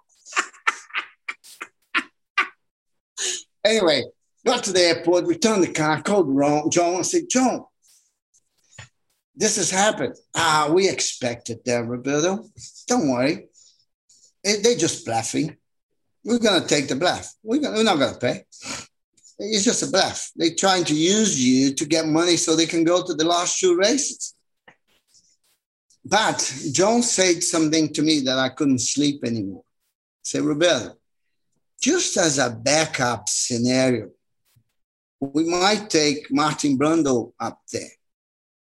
Anyway, got to the airport, returned the car, called John and said, John, this has happened. Ah, we expected that, Roberto. Don't worry. They're just bluffing. We're going to take the bluff. We're, gonna, we're not going to pay. It's just a bluff. They're trying to use you to get money so they can go to the last two races. But John said something to me that I couldn't sleep anymore. Say, Roberto, just as a backup scenario, we might take Martin Brundle up there.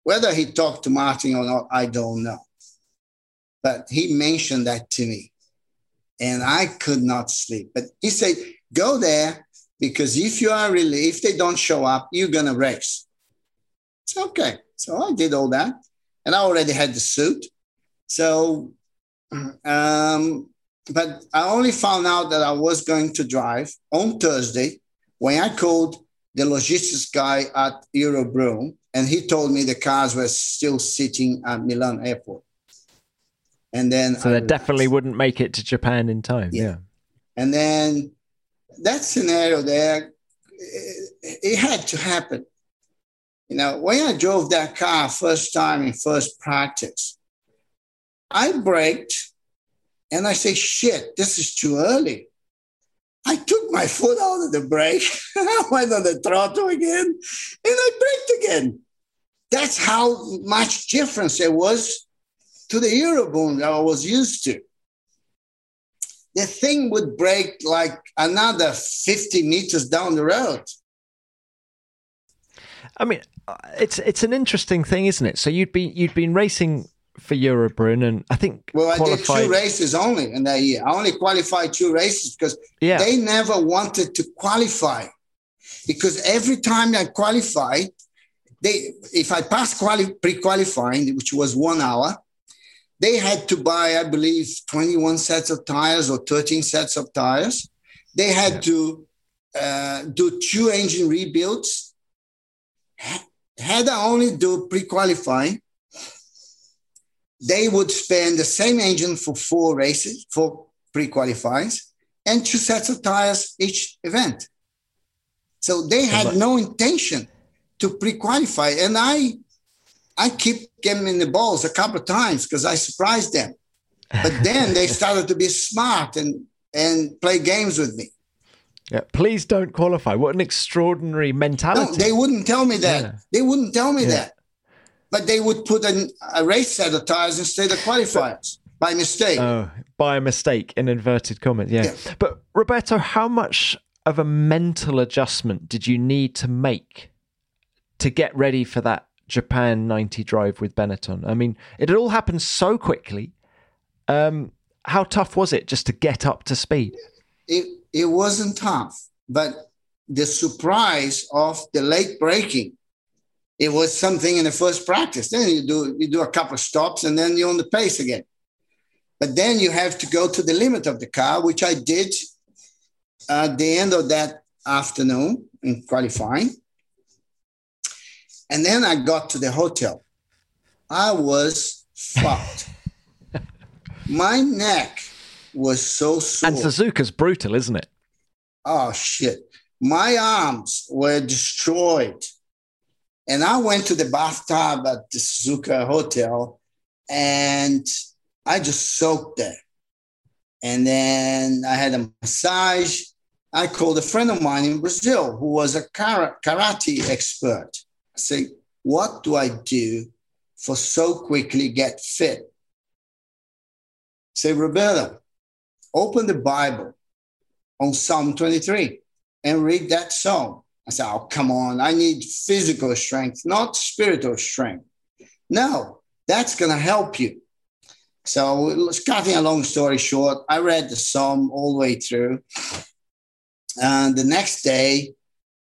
Whether he talked to Martin or not, I don't know. But he mentioned that to me and I could not sleep. But he said, go there because if you are really, if they don't show up, you're to race. It's okay. So I did all that. And I already had the suit. So, um, but I only found out that I was going to drive on Thursday when I called the logistics guy at EuroBrun and he told me the cars were still sitting at Milan airport. And then so they definitely wouldn't make it to Japan in time. Yeah. yeah. And then that scenario there, it, it, had to happen. You know, when I drove that car first time in first practice, I braked and I say, shit, this is too early. I took my foot out of the brake, I went on the throttle again, and I braked again. That's how much difference there was to the EuroBrun that I was used to. The thing would break like another 50 meters down the road. I mean, uh, it's it's an interesting thing, isn't it? So you'd be you'd been racing for EuroBrun, and I think well, qualified... I did two races only in that year. I only qualified two races because yeah. they never wanted to qualify. Because every time I qualified, they if I passed quali- pre-qualifying, which was one hour, they had to buy, I believe, 21 sets of tires or 13 sets of tires. They had yeah. to uh, do two engine rebuilds. Had I only do pre-qualifying, they would spend the same engine for four races, for pre-qualifies, and two sets of tires each event. So they had no intention to pre-qualify. And I I keep getting in the balls a couple of times because I surprised them. But then they started to be smart and and play games with me. Yeah, please don't qualify. What an extraordinary mentality. No, they wouldn't tell me that. Yeah. They wouldn't tell me yeah. that. But they would put an, a race set of tires instead of qualifiers by mistake. Oh, by a mistake, in inverted commas. Yeah. yeah. But Roberto, how much of a mental adjustment did you need to make to get ready for that Japan 90 drive with Benetton? I mean, it had all happened so quickly. Um, how tough was it just to get up to speed? It, it wasn't tough, but the surprise of the late braking, it was something in the first practice. Then you do you do a couple of stops and then you're on the pace again. But then you have to go to the limit of the car, which I did at the end of that afternoon in qualifying. And then I got to the hotel. I was fucked. My neck was so sore. And Suzuka's brutal, isn't it? Oh, shit. My arms were destroyed. And I went to the bathtub at the Suzuka Hotel and I just soaked there. And then I had a massage. I called a friend of mine in Brazil who was a karate expert. I say, what do I do for so quickly get fit? Say, Roberto, open the Bible on Psalm 23 and read that psalm. I said, oh, come on. I need physical strength, not spiritual strength. No, that's going to help you. So, cutting a long story short, I read the psalm all the way through. And the next day,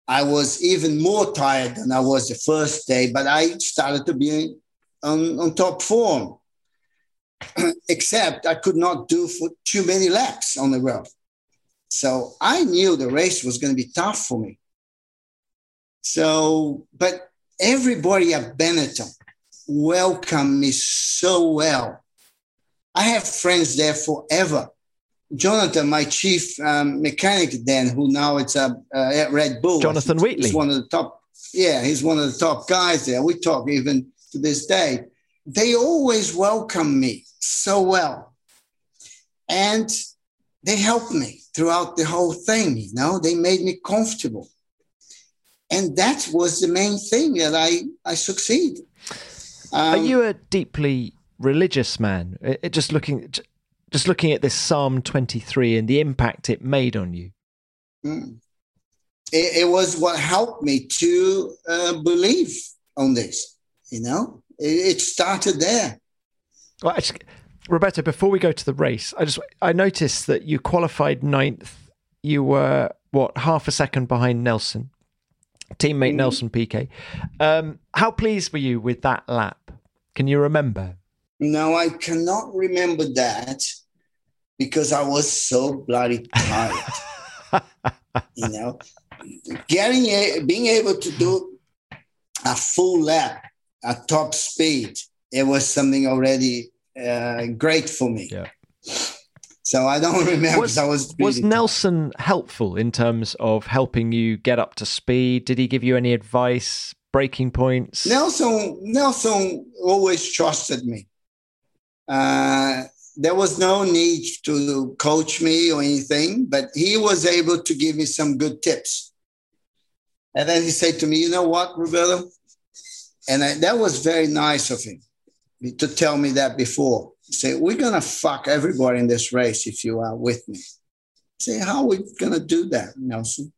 I was even more tired than I was the first day, but I started to be on, on top form. Except I could not do for too many laps on the road. So I knew the race was going to be tough for me. So, but everybody at Benetton welcomed me so well. I have friends there forever. Jonathan, my chief um, mechanic then, who now it's a uh, at Red Bull. Jonathan Wheatley. He's one of the top. Yeah, he's one of the top guys there. We talk even to this day. They always welcome me so well, and they helped me throughout the whole thing. You know, they made me comfortable, and that was the main thing that I I succeeded. Um, Are you a deeply religious man. It, just looking just looking at this Psalm 23 and the impact it made on you. Mm. It, it, was what helped me to uh, believe on this. You know, it, it started there. Well, actually, Roberto, before we go to the race, I just I noticed that you qualified ninth. You were what half a second behind Nelson, teammate mm. Nelson Piquet. Um, how pleased were you with that lap? Can you remember? No, I cannot remember that because I was so bloody tired. you know, getting a, being able to do a full lap at top speed, it was something already uh, great for me. Yeah. So I don't remember. Was, I was, was Nelson helpful in terms of helping you get up to speed? Did he give you any advice, breaking points? Nelson Nelson always trusted me. Uh, there was no need to coach me or anything, but he was able to give me some good tips. And then he said to me, You know what, Roberto? And I, that was very nice of him to tell me that before. Said, We're going to fuck everybody in this race if you are with me. Say, How are we going to do that, Nelson?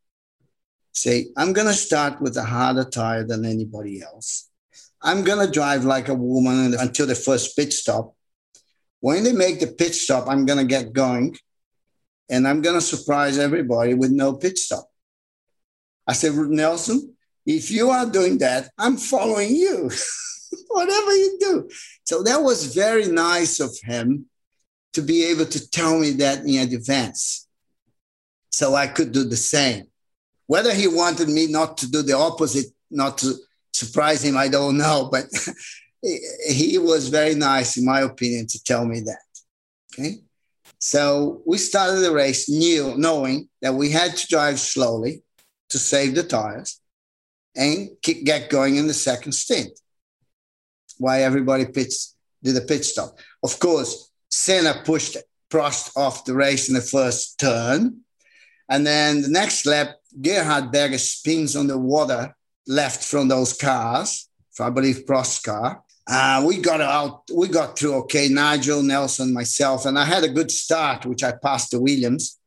Say, I'm going to start with a harder tire than anybody else. I'm going to drive like a woman until the first pit stop when they make the pit stop, I'm going to get going and I'm going to surprise everybody with no pit stop. I said, Nelson, if you are doing that, I'm following you, whatever you do. So that was very nice of him to be able to tell me that in advance so I could do the same. Whether he wanted me not to do the opposite, not to surprise him, I don't know. But he was very nice, in my opinion, to tell me that. Okay. So we started the race knew, knowing that we had to drive slowly to save the tires and get going in the second stint. Why everybody did a pit stop. Of course, Senna pushed Prost off the race in the first turn. And then the next lap, Gerhard Berger spins on the water left from those cars, I believe Prost car. Uh, we got out, we got through okay. Nigel, Nelson, myself, and I had a good start, which I passed to Williams.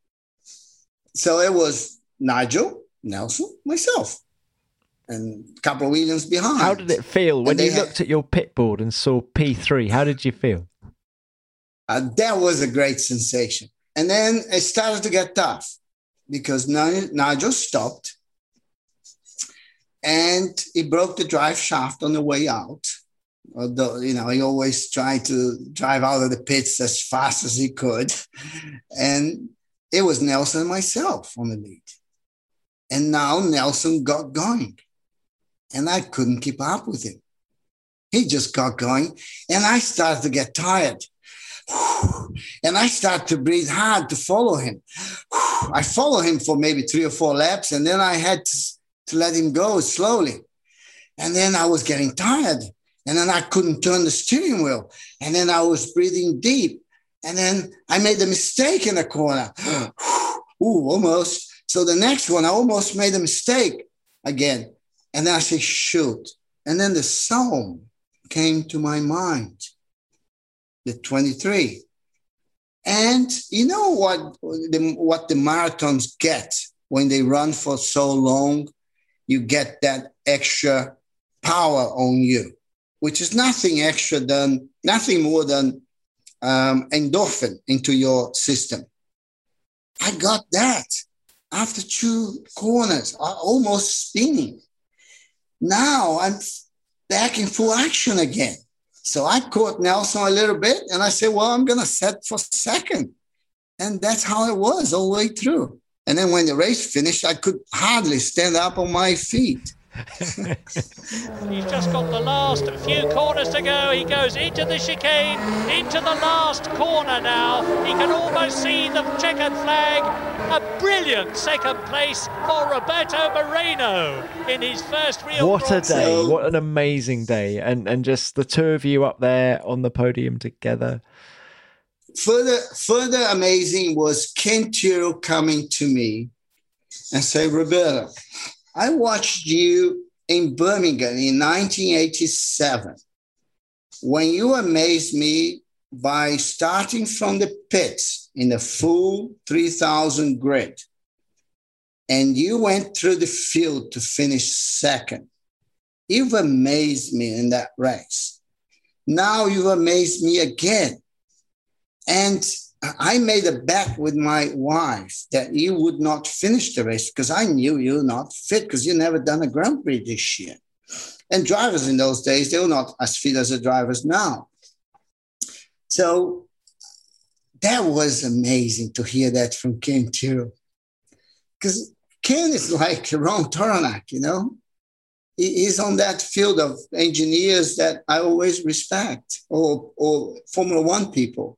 So it was Nigel, Nelson, myself, and a couple of Williams behind. How did it feel when you looked at your pit board and saw P3? How did you feel? Uh, that was a great sensation. And then it started to get tough because Nigel stopped and he broke the drive shaft on the way out. Although, you know, he always tried to drive out of the pits as fast as he could. And it was Nelson and myself on the lead. And now Nelson got going. And I couldn't keep up with him. He just got going. And I started to get tired. And I started to breathe hard to follow him. I follow him for maybe three or four laps, and then I had to, to let him go slowly. And then I was getting tired, and then I couldn't turn the steering wheel. And then I was breathing deep. And then I made a mistake in the corner. Ooh, almost. So the next one, I almost made a mistake again. And I say, shoot. And then the song came to my mind the 23. And you know what the, what the marathons get when they run for so long? You get that extra power on you, which is nothing extra than nothing more than um, endorphin into your system. I got that after two corners, almost spinning. Now I'm back in full action again. So I caught Nelson a little bit and I said, well, I'm going to set for second. And that's how it was all the way through. And then when the race finished, I could hardly stand up on my feet. He's just got the last few corners to go. He goes into the chicane, into the last corner now. He can almost see the checkered flag. A brilliant second place for Roberto Moreno in his first real. What a day! What an amazing day! And and just the two of you up there on the podium together. Further, further amazing was Ken Tyrrell coming to me and say, Roberto, I watched you in Birmingham in 1987 when you amazed me by starting from the pits in a full 3000 grid and you went through the field to finish second. You've amazed me in that race. Now you've amazed me again. And I made a bet with my wife that you would not finish the race because I knew you were not fit because you never done a Grand Prix this year. And drivers in those days, they were not as fit as the drivers now. So that was amazing to hear that from Ken too. Because Ken is like Ron Tauranac, you know? He's on that field of engineers that I always respect, or, or Formula One people.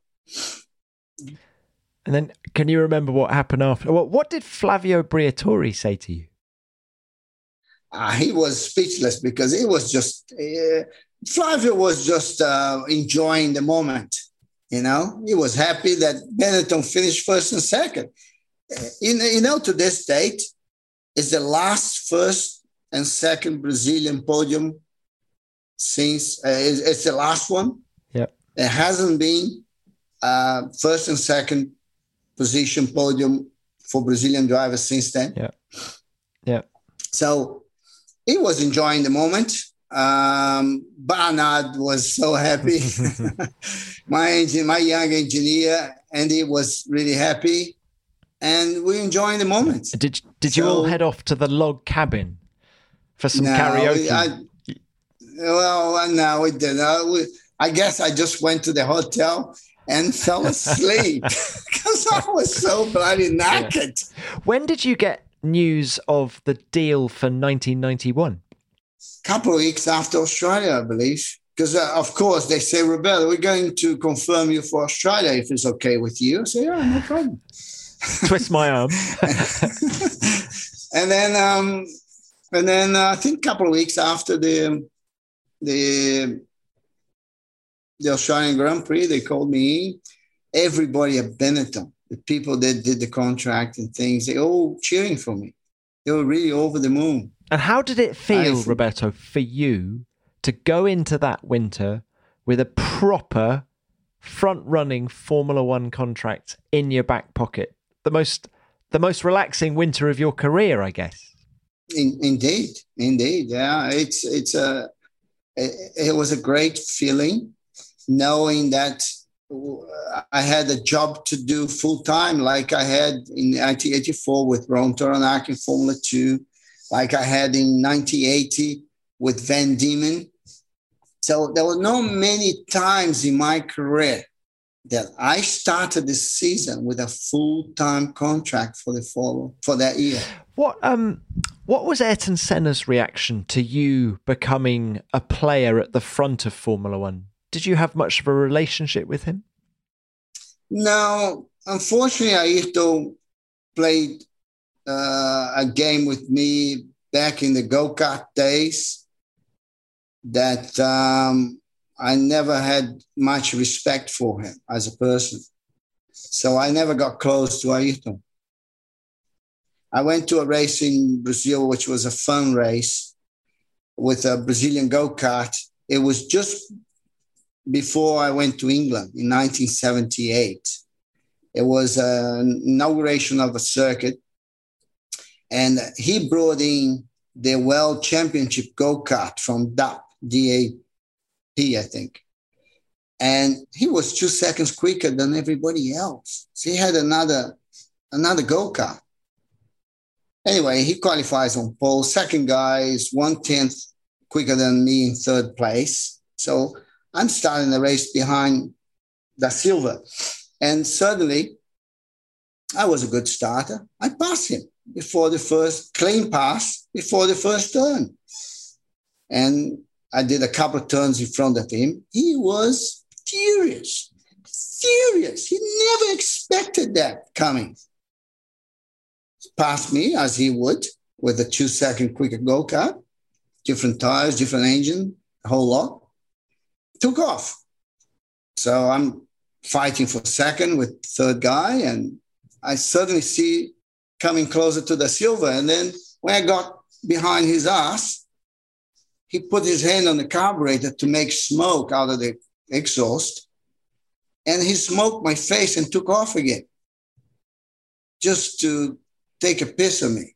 And then, can you remember what happened after? What, what did Flavio Briatore say to you? Uh, he was speechless because he was just uh, Flavio was just uh, enjoying the moment. You know, he was happy that Benetton finished first and second. Uh, you know, you know, to this date, is the last first and second Brazilian podium since uh, it's, it's, the last one. Yeah, it hasn't been uh, first and second position podium for Brazilian drivers since then. Yeah. Yeah. So he was enjoying the moment. Um, Barnard was so happy. my engine, my young engineer, Andy was really happy, and we enjoying the moment. Did Did so, you all head off to the log cabin for some no, karaoke? I, well, no, we didn't. I, we, I guess I just went to the hotel and fell asleep because I was so bloody knackered. Yeah. When did you get news of the deal for 1991? A couple of weeks after Australia, I believe. Because, uh, of course, they say, Roberto, we're going to confirm you for Australia if it's okay with you. I say, yeah, no problem. Twist my arm. and then, um, and then uh, I think a couple of weeks after the the the Australian Grand Prix. They called me in. Everybody at Benetton, the people that did the contract and things, they all cheering for me. They were really over the moon. And how did it feel, I, Roberto, for you to go into that winter with a proper front running Formula One contract in your back pocket? The most the most relaxing winter of your career, I guess. In, indeed, indeed, yeah. It's it's a it, it was a great feeling knowing that I had a job to do full time, like I had in 1984 with Ron Tauranac in Formula Two, like I had in 1980 with Van Diemen. So there were no many times in my career that I started this season with a full time contract for the fall for that year. What um what was Ayrton Senna's reaction to you becoming a player at the front of Formula One? Did you have much of a relationship with him? No, unfortunately, Ayrton played uh, a game with me back in the go kart days that um, I never had much respect for him as a person. So I never got close to Ayrton. I went to a race in Brazil, which was a fun race with a Brazilian go kart. It was just before I went to England in 1978. It was an inauguration of a circuit, and he brought in the World Championship go kart from DAP, DAP, I think. And he was two seconds quicker than everybody else. So he had another another go kart. Anyway, he qualifies on pole. Second guy is one tenth quicker than me in third place. So I'm starting the race behind Da Silva. And suddenly, I was a good starter. I passed him before the first clean pass, before the first turn. And I did a couple of turns in front of him. He was furious, furious. He never expected that coming. He Passed me as he would with a two second quicker go kart, different tires, different engine, a whole lot took off. So I'm fighting for second with third guy, and I suddenly see coming closer to the silver. And then when I got behind his ass, he put his hand on the carburetor to make smoke out of the exhaust. And he smoked my face and took off again just to take a piss of me.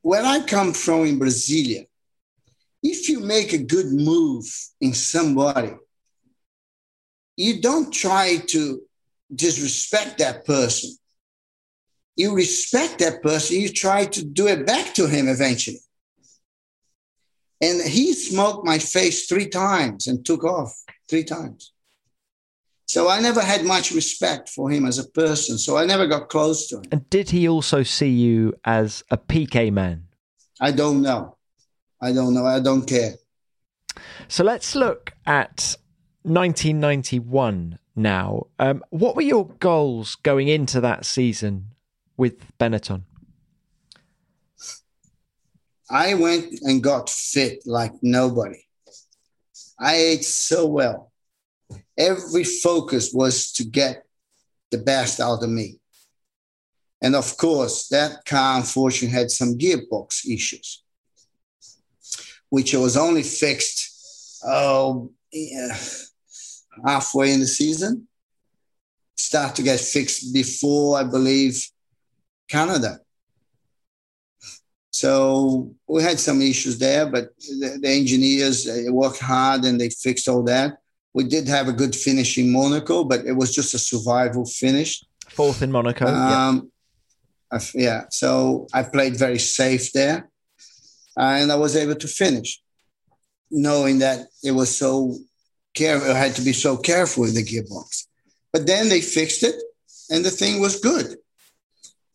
Where I come from in Brasilia, if you make a good move in somebody, you don't try to disrespect that person. You respect that person, you try to do it back to him eventually. And he smoked my face three times and took off three times. So I never had much respect for him as a person. So I never got close to him. And did he also see you as a Piquet man? I don't know. I don't know. I don't care. So let's look at 1991 now. Um, what were your goals going into that season with Benetton? I went and got fit like nobody. I ate so well. Every focus was to get the best out of me. And of course, that car unfortunately had some gearbox issues which was only fixed oh, yeah, halfway in the season. Start to get fixed before, I believe, Canada. So we had some issues there, but the, the engineers worked hard and they fixed all that. We did have a good finish in Monaco, but it was just a survival finish. Fourth in Monaco. Um, yeah. yeah. So I played very safe there Uh, and I was able to finish, knowing that it was so careful. I had to be so careful with the gearbox. But then they fixed it, and the thing was good.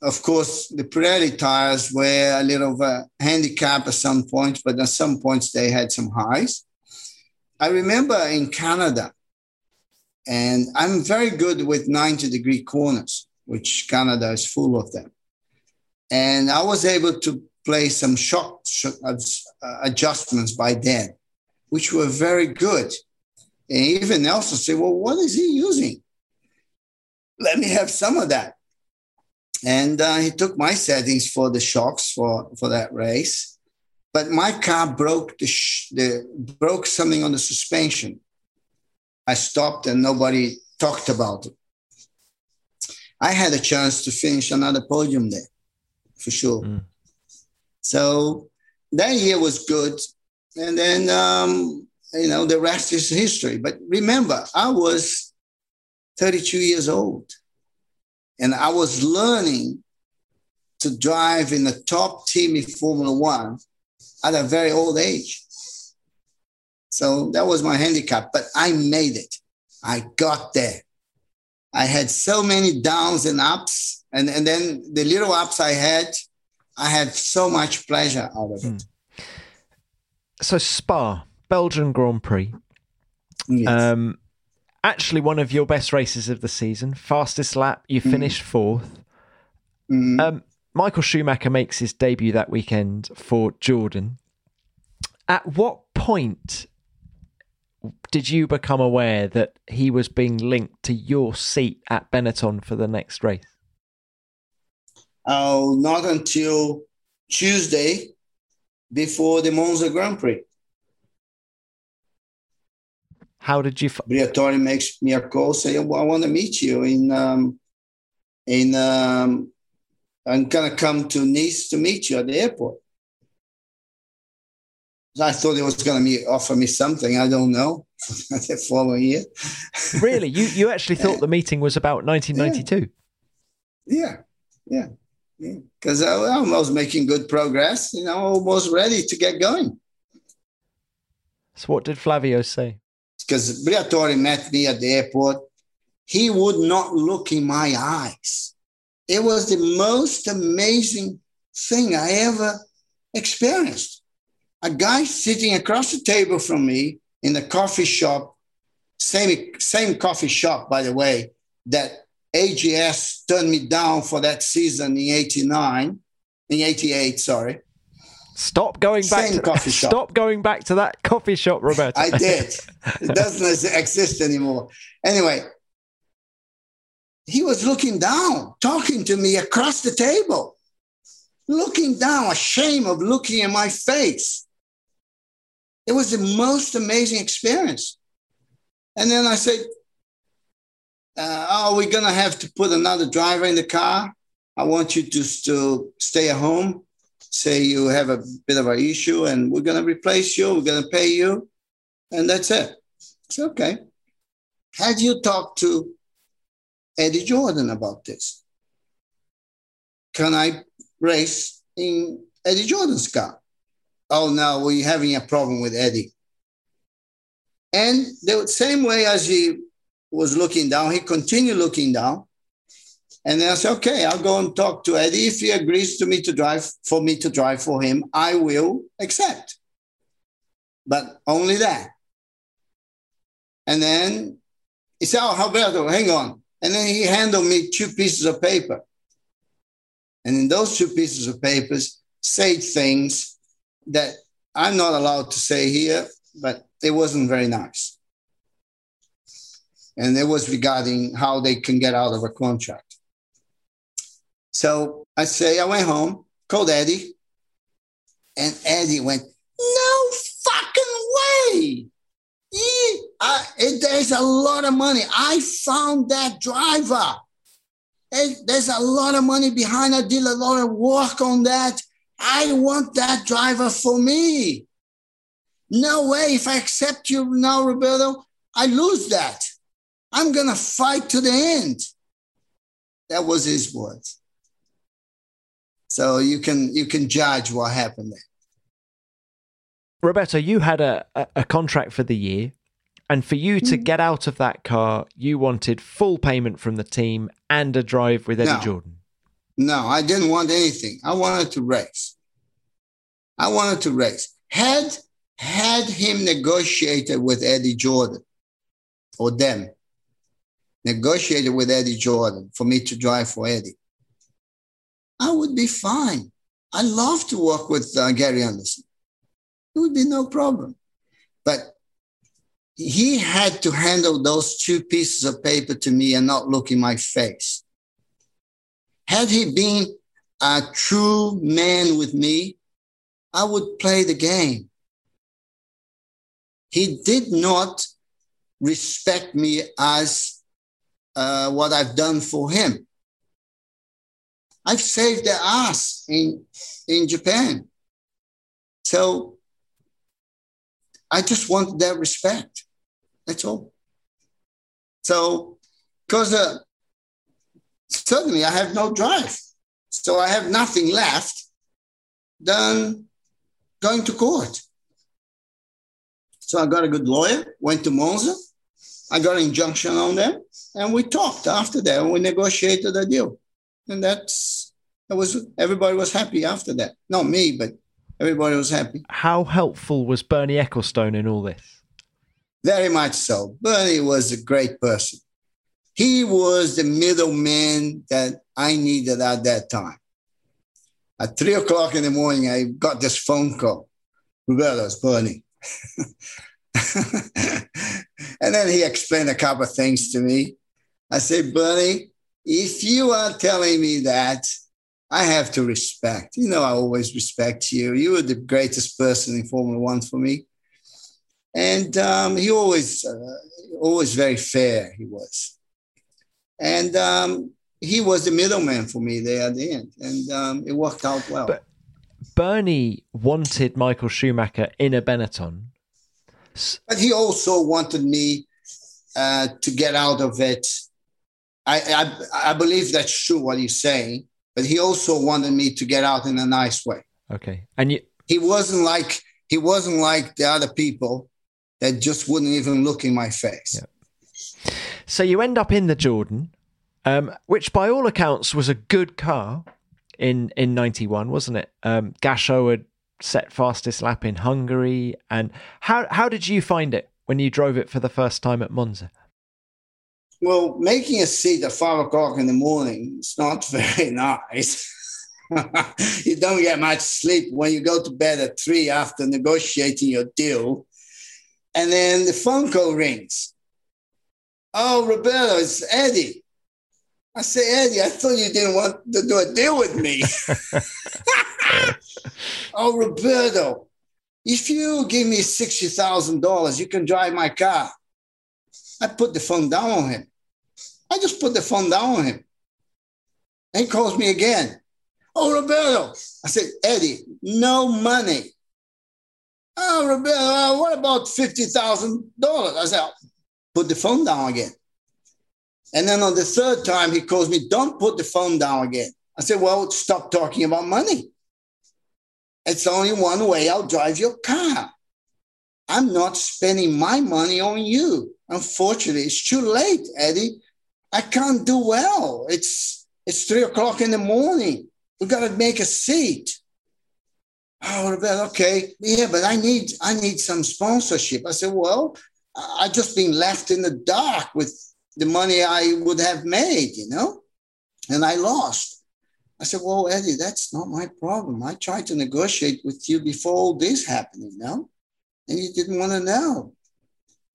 Of course, the Pirelli tires were a little of a handicap at some points, but at some points they had some highs. I remember in Canada, and I'm very good with 90 degree corners, which Canada is full of them. And I was able to play some shock uh, adjustments by then, which were very good. And even Nelson said, Well, what is he using? let me have some of that. And uh, he took my settings for the shocks for, for that race. But my car broke the, sh- the broke something on the suspension. I stopped and nobody talked about it. I had a chance to finish another podium there, for sure. Mm. So that year was good, and then um, you know the rest is history. But remember, I was 32 years old, and I was learning to drive in the top team in Formula One at a very old age. So that was my handicap, but I made it. I got there. I had so many downs and ups, and, and then the little ups I had, I had so much pleasure out of it. Mm. So Spa, Belgian Grand Prix. Yes. Um, actually, one of your best races of the season. Fastest lap, you hmm. finished mm. fourth. Mm. Um, Michael Schumacher makes his debut that weekend for Jordan. At what point did you become aware that he was being linked to your seat at Benetton for the next race? Oh, not until Tuesday before the Monza Grand Prix. How did you? F- Briatore makes me a call, say, well, "I want to meet you in um, in. Um, I'm gonna come to Nice to meet you at the airport." I thought he was going to offer me something. I don't know. the following year. really, you you actually thought the meeting was about 1992? Yeah, yeah, yeah. Because yeah. Uh, I, I was making good progress. You know, almost ready to get going. So, what did Flavio say? Because Briatore met me at the airport. He would not look in my eyes. It was the most amazing thing I ever experienced a guy sitting across the table from me in the coffee shop, same, same coffee shop, by the way, that AGS turned me down for that season in 89, in 88, sorry. Stop going back Same to coffee shop. Stop going back to that coffee shop, Roberto. I did. It doesn't exist anymore. Anyway, he was looking down, talking to me across the table, looking down, ashamed of looking in my face. It was the most amazing experience. And then I said, uh, "Oh, we're gonna have to put another driver in the car. I want you to, to stay at home. Say you have a bit of an issue, and we're gonna replace you. We're gonna pay you, and that's it." It's okay. Had you talked to Eddie Jordan about this? Can I race in Eddie Jordan's car? oh no, we're having a problem with Eddie. And the same way as he was looking down, he continued looking down. And then I said, okay, I'll go and talk to Eddie. If he agrees to me to drive for me to drive for him, I will accept. But only that. And then he said, Oh, Alberto, hang on. And then he handed me two pieces of paper. And in those two pieces of papers said things that I'm not allowed to say here, but it wasn't very nice. And it was regarding how they can get out of a contract. So I say, I went home, called Eddie, and Eddie went, No fucking way. I, it, there's a lot of money. I found that driver. It, there's a lot of money behind. I did a lot of work on that. I want that driver for me. No way. If I accept you now, Roberto, I lose that. I'm going to fight to the end. That was his words. So you can you can judge what happened there. Roberto, you had a, a, contract for the year, and for you to mm. get out of that car, you wanted full payment from the team and a drive with Eddie no. Jordan. No, I didn't want anything. I wanted to race. I wanted to race. Had had him negotiated with Eddie Jordan or them negotiated with Eddie Jordan for me to drive for Eddie, I would be fine. I love to work with uh, Gary Anderson. It would be no problem. But he had to handle those two pieces of paper to me and not look in my face. Had he been a true man with me, I would play the game. He did not respect me as uh, what I've done for him. I've saved their ass in, in Japan. So I just want their respect. That's all. So, because uh, suddenly I have no drive. So I have nothing left than going to court. So I got a good lawyer, went to Monza. I got an injunction on them, and we talked after that. And we negotiated a deal, and that's that was everybody was happy after that. Not me, but everybody was happy. How helpful was Bernie Ecclestone in all this? Very much so. Bernie was a great person. He was the middleman that I needed at that time. At three o'clock in the morning, I got this phone call. Roberto, it's Bernie. and then he explained a couple of things to me. I said, Bernie, if you are telling me that, I have to respect. You know, I always respect you. You were the greatest person in Formula One for me. And um, he always, uh, always very fair, he was. And um, he was the middleman for me there at the end. And um, it worked out well. But Bernie wanted Michael Schumacher in a Benetton. But he also wanted me uh, to get out of it. I, I, I believe that's true what he's saying but he also wanted me to get out in a nice way. Okay. And you- he wasn't like he wasn't like the other people that just wouldn't even look in my face. Yeah. So you end up in the Jordan, um, which by all accounts was a good car in in '91, wasn't it? Um, Gachot had set fastest lap in Hungary, and how how did you find it when you drove it for the first time at Monza? Well, making a seat at five o'clock in the morning is not very nice. you don't get much sleep when you go to bed at three after negotiating your deal. And then the phone call rings. Oh, Roberto, it's Eddie. I say, Eddie, I thought you didn't want to do a deal with me. oh, Roberto, if you give me $60,000, you can drive my car. I put the phone down on him. I just put the phone down on him. And he calls me again. Oh, Roberto. I said, Eddie, no money. Oh, Roberto, uh, what about $50,000? I said, put the phone down again. And then on the third time, he calls me, don't put the phone down again. I said, well, stop talking about money. It's only one way I'll drive your car. I'm not spending my money on you. Unfortunately, it's too late, Eddie. I can't do well. It's it's three o'clock in the morning. We got to make a seat. Oh, okay, yeah, but I need I need some sponsorship. I said, well, I just been left in the dark with the money I would have made, you know, and I lost. I said, well, Eddie, that's not my problem. I tried to negotiate with you before all this happened, you know, and you didn't want to know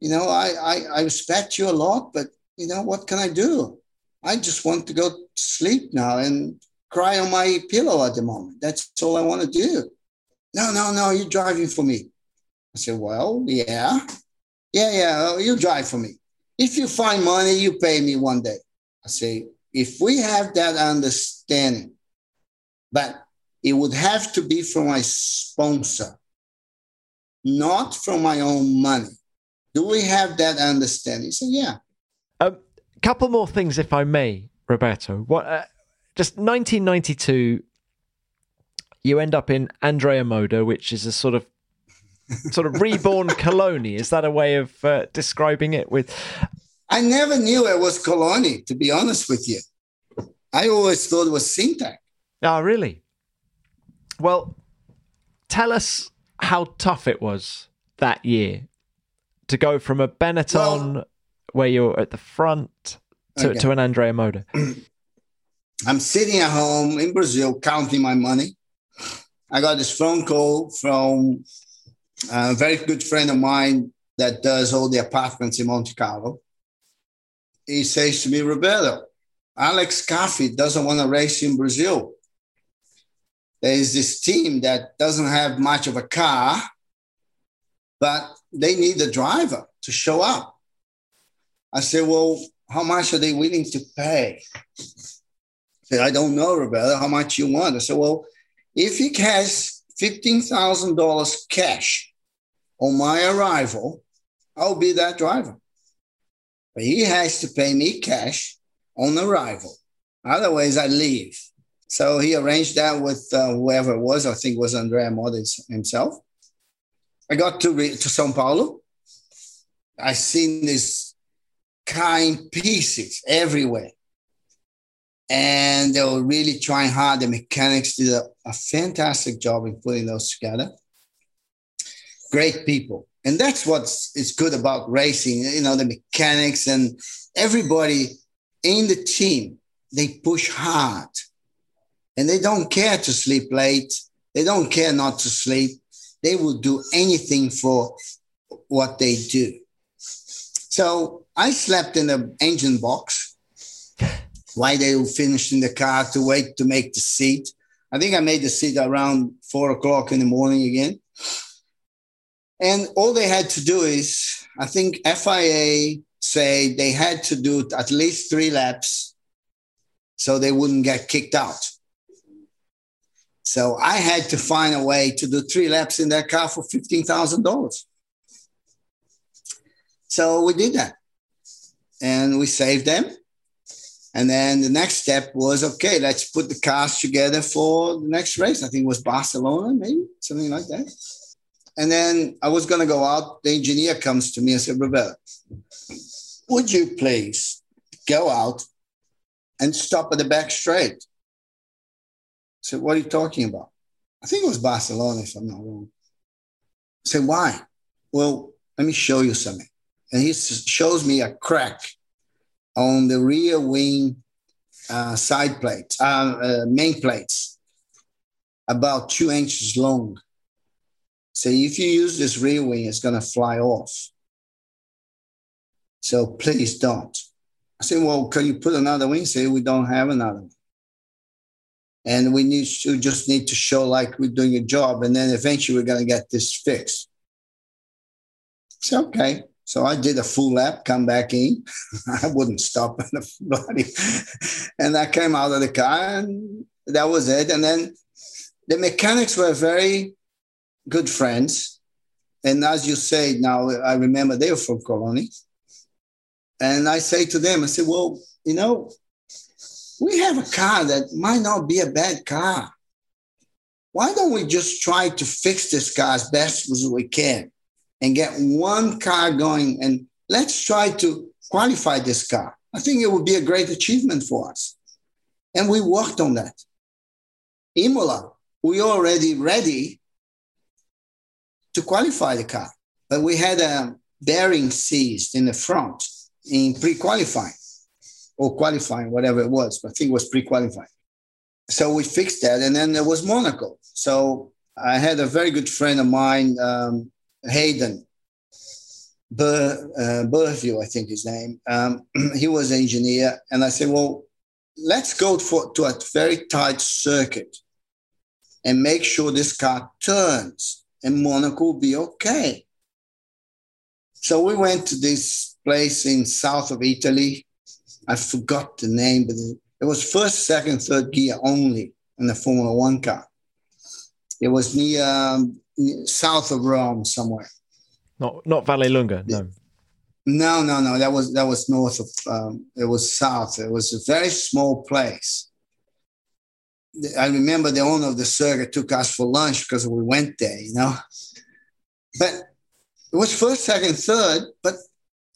you know, I, I, I respect you a lot, but you know, what can I do? I just want to go to sleep now and cry on my pillow at the moment. That's all I want to do. No, no, no, you're driving for me. I said, well, yeah. Yeah, yeah, you drive for me. If you find money, you pay me one day. I say, if we have that understanding, but it would have to be from my sponsor, not from my own money. Do we have that understanding? Said, yeah. A um, couple more things, if I may, Roberto. What? Uh, just 1992, you end up in Andrea Moda, which is a sort of sort of reborn Coloni. Is that a way of uh, describing it? With I never knew it was Coloni, to be honest with you. I always thought it was Simtek. Oh, ah, really? Well, tell us how tough it was that year to go from a Benetton well, where you're at the front to, okay. to an Andrea Moda? I'm sitting at home in Brazil counting my money. I got this phone call from a very good friend of mine that does all the apartments in Monte Carlo. He says to me, Roberto, Alex Caffi doesn't want to race in Brazil. There is this team that doesn't have much of a car, but they need a driver to show up. I said, Well, how much are they willing to pay? I said, I don't know, Roberto, how much you want. I said, Well, if he has $15,000 cash on my arrival, I'll be that driver. But he has to pay me cash on arrival. Otherwise, I leave. So he arranged that with uh, whoever it was. I think it was Andrea Modis himself. I got to, re- to Sao Paulo. I seen this kind pieces everywhere. And they were really trying hard. The mechanics did a, a fantastic job in putting those together. Great people. And that's what's is good about racing, you know, the mechanics and everybody in the team, they push hard and they don't care to sleep late. They don't care not to sleep. They will do anything for what they do. So I slept in the engine box while they were finishing the car to wait to make the seat. I think I made the seat around four o'clock in the morning again. And all they had to do is, I think FIA say they had to do at least three laps so they wouldn't get kicked out. So I had to find a way to do three laps in that car for $15,000. So we did that and we saved them. And then the next step was okay, let's put the cars together for the next race. I think it was Barcelona, maybe something like that. And then I was going to go out. The engineer comes to me and said, Roberto, would you please go out and stop at the back straight? I said, What are you talking about? I think it was Barcelona, if I'm not wrong. I said, Why? Well, let me show you something. And he shows me a crack on the rear wing uh, side plates, uh, uh, main plates, about two inches long. So if you use this rear wing, it's going to fly off. So please don't. I said, well, can you put another wing? Say we don't have another one. And we need to just need to show like we're doing a job. And then eventually we're going to get this fixed. So, okay. So I did a full lap, come back in. I wouldn't stop body. and I came out of the car and that was it. And then the mechanics were very good friends. And as you say now, I remember they were from Coloni. And I say to them, I say, well, you know, we have a car that might not be a bad car. Why don't we just try to fix this car as best as we can and get one car going and let's try to qualify this car? I think it would be a great achievement for us. And we worked on that. Imola, we already ready to qualify the car, but we had a bearing seized in the front in pre-qualifying or qualifying, whatever it was. But I think it was pre-qualifying. So we fixed that, and then there was Monaco. So I had a very good friend of mine, um, Hayden Bur, uh, Burville, I think his name. Um, he was an engineer, and I said, "Well, let's go for to a very tight circuit and make sure this car turns, and Monaco will be okay." So we went to this place in south of Italy. I forgot the name, but it was first, second, third gear only in the Formula One car. It was near um, south of Rome somewhere. Not not Vallelunga, no. No, no, no. That was that was north of. Um, it was south. It was a very small place. I remember the owner of the circuit took us for lunch because we went there, you know. But it was first, second, third. But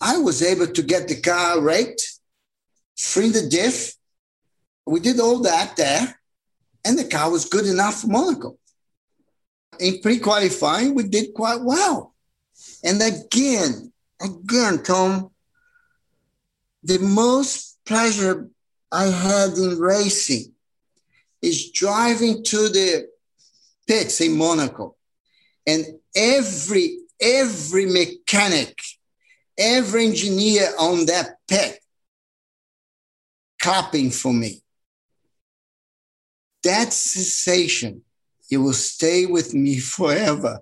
I was able to get the car raked, free the diff. We did all that there, and the car was good enough for Monaco. In pre qualifying, we did quite well. And again, again, Tom, the most pleasure I had in racing is driving to the pits in Monaco. And every every mechanic, every engineer on that pit clapping for me. That sensation, it will stay with me forever.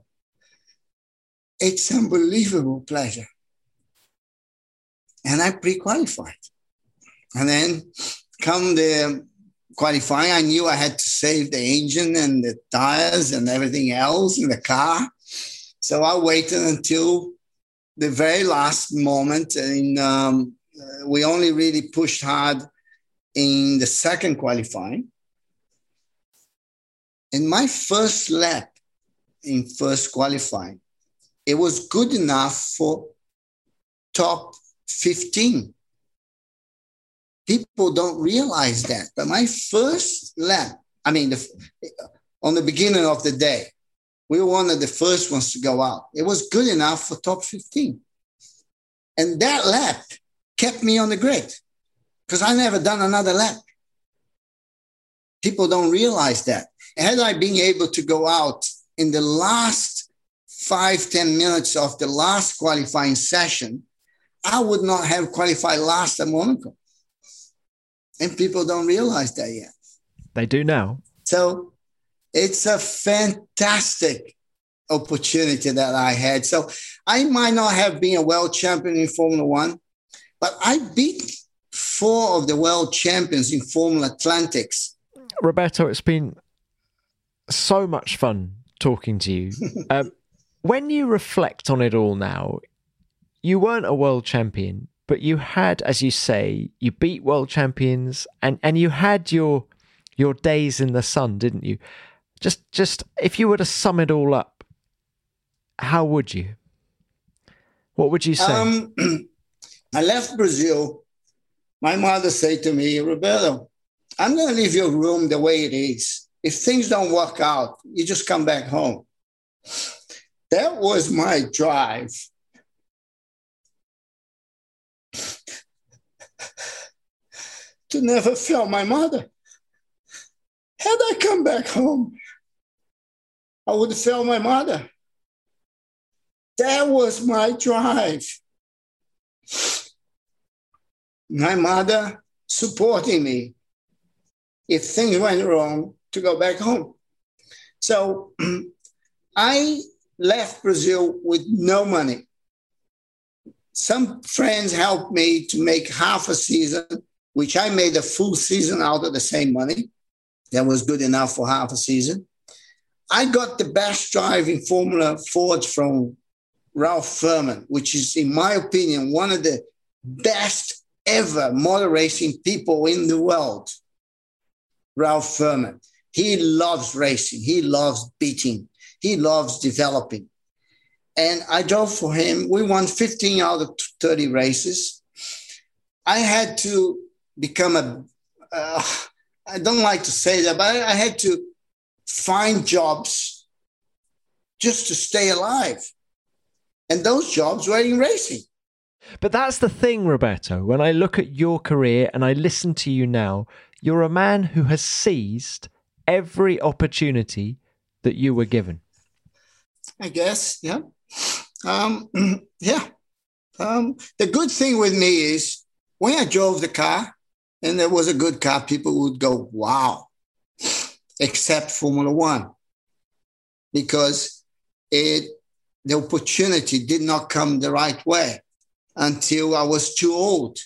It's unbelievable pleasure. And I pre-qualified. And then come the qualifying, I knew I had to save the engine and the tires and everything else in the car. So I waited until the very last moment. And um, we only really pushed hard in the second qualifying. In my first lap in first qualifying, it was good enough for top 15 people don't realize that. But my first lap, I mean, the, on the beginning of the day, we were one of the first ones to go out. It was good enough for top 15. And that lap kept me on the grid because I never done another lap. People don't realize that. Had I been able to go out in the last five ten minutes of the last qualifying session, I would not have qualified last at Monaco. And people don't realize that yet. They do now. So it's a fantastic opportunity that I had. So I might not have been a world champion in Formula One, but I beat four of the world champions in Formula Atlantics. Roberto, it's been so much fun talking to you. um, when you reflect on it all now, you weren't a world champion, but you had, as you say, you beat world champions, and and you had your your days in the sun, didn't you? Just just if you were to sum it all up, how would you? What would you say? Um, I left Brazil. My mother said to me, Roberto, I'm going to leave your room the way it is. If things don't work out, you just come back home. That was my drive to never fail my mother. Had I come back home, I would fail my mother. That was my drive. My mother supporting me if things went wrong to go back home. So I left Brazil with no money some friends helped me to make half a season, which I made a full season out of the same money. That was good enough for half a season. I got the best drive in Formula Ford from Ralph Firman, which is, in my opinion, one of the best ever motor racing people in the world. Ralph Firman. He loves racing. He loves beating. He loves developing and I drove for him. We won 15 out of 30 races. I had to become a. Uh, I don't like to say that, but I had to find jobs just to stay alive. And those jobs were in racing. But that's the thing, Roberto. When I look at your career and I listen to you now, you're a man who has seized every opportunity that you were given. I guess, yeah. Um, yeah. Um, the good thing with me is when I drove the car and there was a good car, people would go, wow, except Formula One, because it the opportunity did not come the right way until I was too old.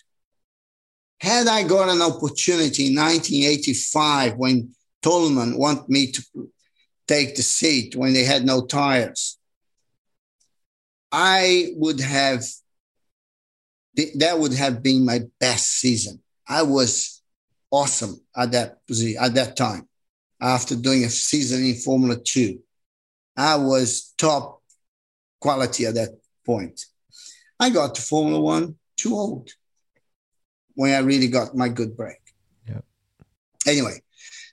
Had I got an opportunity in 1985 when Toleman wanted me to take the seat when they had no tires, I would have, that would have been my best season. I was awesome at that position, at that time. After doing a season in Formula Two, I was top quality at that point. I got to Formula One too old when I really got my good break. Yeah. Anyway,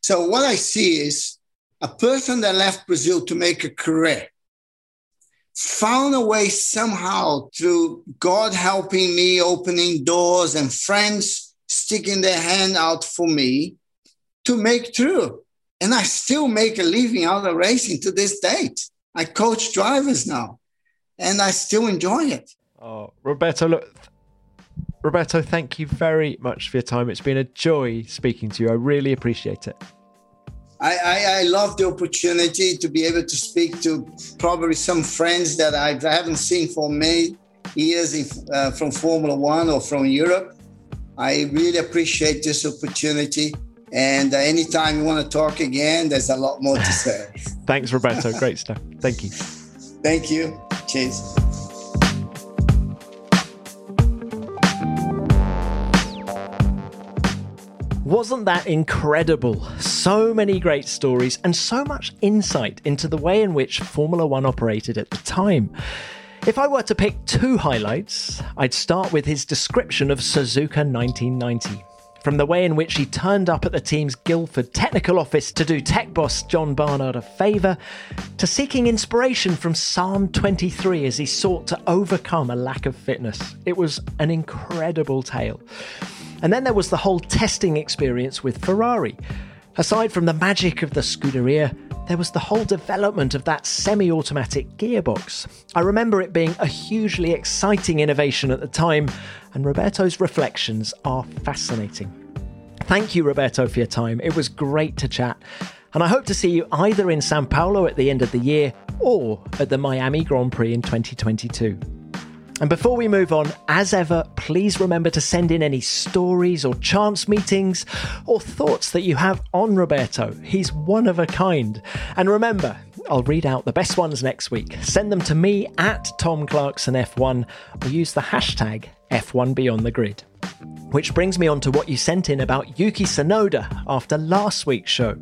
so what I see is a person that left Brazil to make a career found a way somehow through God helping me, opening doors, and friends sticking their hand out for me to make through. And I still make a living out of racing to this date. I coach drivers now. and I still enjoy it. Oh, Roberto, look, Roberto, thank you very much for your time. It's been a joy speaking to you. I really appreciate it. I, I, I, love the opportunity to be able to speak to probably some friends that I haven't seen for many years in, uh, from Formula One or from Europe. I really appreciate this opportunity. And uh, anytime you want to talk again, there's a lot more to say. Thanks, Roberto. Great stuff. Thank you. Thank you. Cheers. Wasn't that incredible? So many great stories and so much insight into the way in which Formula One operated at the time. If I were to pick two highlights, I'd start with his description of Suzuka 1990. From the way in which he turned up at the team's Guildford technical office to do tech boss John Barnard a favour, to seeking inspiration from Psalm 23 as he sought to overcome a lack of fitness. It was an incredible tale. And then there was the whole testing experience with Ferrari. Aside from the magic of the Scuderia, there was the whole development of that semi automatic gearbox. I remember it being a hugely exciting innovation at the time, and Roberto's reflections are fascinating. Thank you, Roberto, for your time. It was great to chat, and I hope to see you either in Sao Paulo at the end of the year or at the Miami Grand Prix in 2022. And before we move on, as ever, please remember to send in any stories or chance meetings or thoughts that you have on Roberto. He's one of a kind. And remember, I'll read out the best ones next week. Send them to me at Tom Clarkson F1 or use the hashtag F1 Beyond the Grid. Which brings me on to what you sent in about Yuki Tsunoda after last week's show.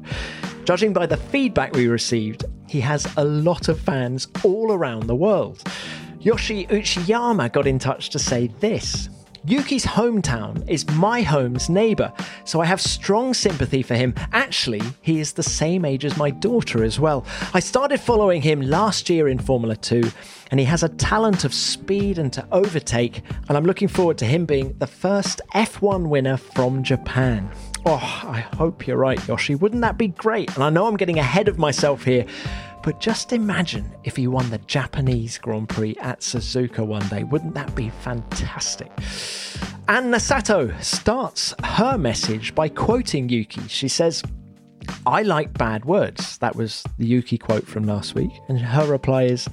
Judging by the feedback we received, he has a lot of fans all around the world. Yoshi Uchiyama got in touch to say this. Yuki's hometown is my home's neighbour, so I have strong sympathy for him. Actually, he is the same age as my daughter as well. I started following him last year in Formula 2, and he has a talent of speed and to overtake, and I'm looking forward to him being the first F1 winner from Japan. Oh, I hope you're right, Yoshi. Wouldn't that be great? And I know I'm getting ahead of myself here, but just imagine if he won the Japanese Grand Prix at Suzuka one day. Wouldn't that be fantastic? And Nasato starts her message by quoting Yuki. She says, I like bad words. That was the Yuki quote from last week. And her reply is,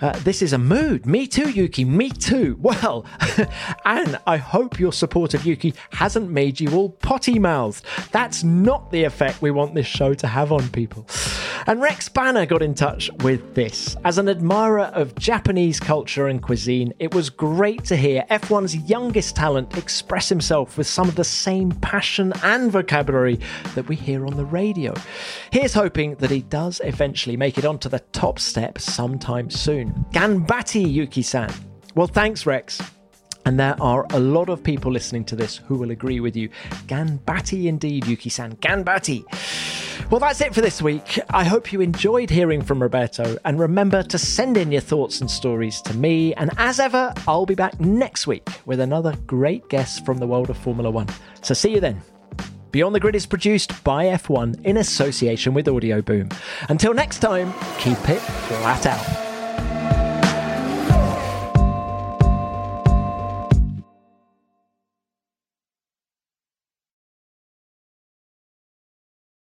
uh, this is a mood. Me too, Yuki. Me too. Well, and I hope your support of Yuki hasn't made you all potty mouthed. That's not the effect we want this show to have on people. And Rex Banner got in touch with this. As an admirer of Japanese culture and cuisine, it was great to hear F1's youngest talent express himself with some of the same passion and vocabulary that we hear on the radio. Here's hoping that he does eventually make it onto the top step sometime soon. Ganbatte Yuki san. Well, thanks, Rex. And there are a lot of people listening to this who will agree with you. Ganbatte indeed, Yuki san. Ganbatte. Well, that's it for this week. I hope you enjoyed hearing from Roberto. And remember to send in your thoughts and stories to me. And as ever, I'll be back next week with another great guest from the world of Formula One. So see you then. Beyond the Grid is produced by F1 in association with Audioboom. Until next time, keep it flat out.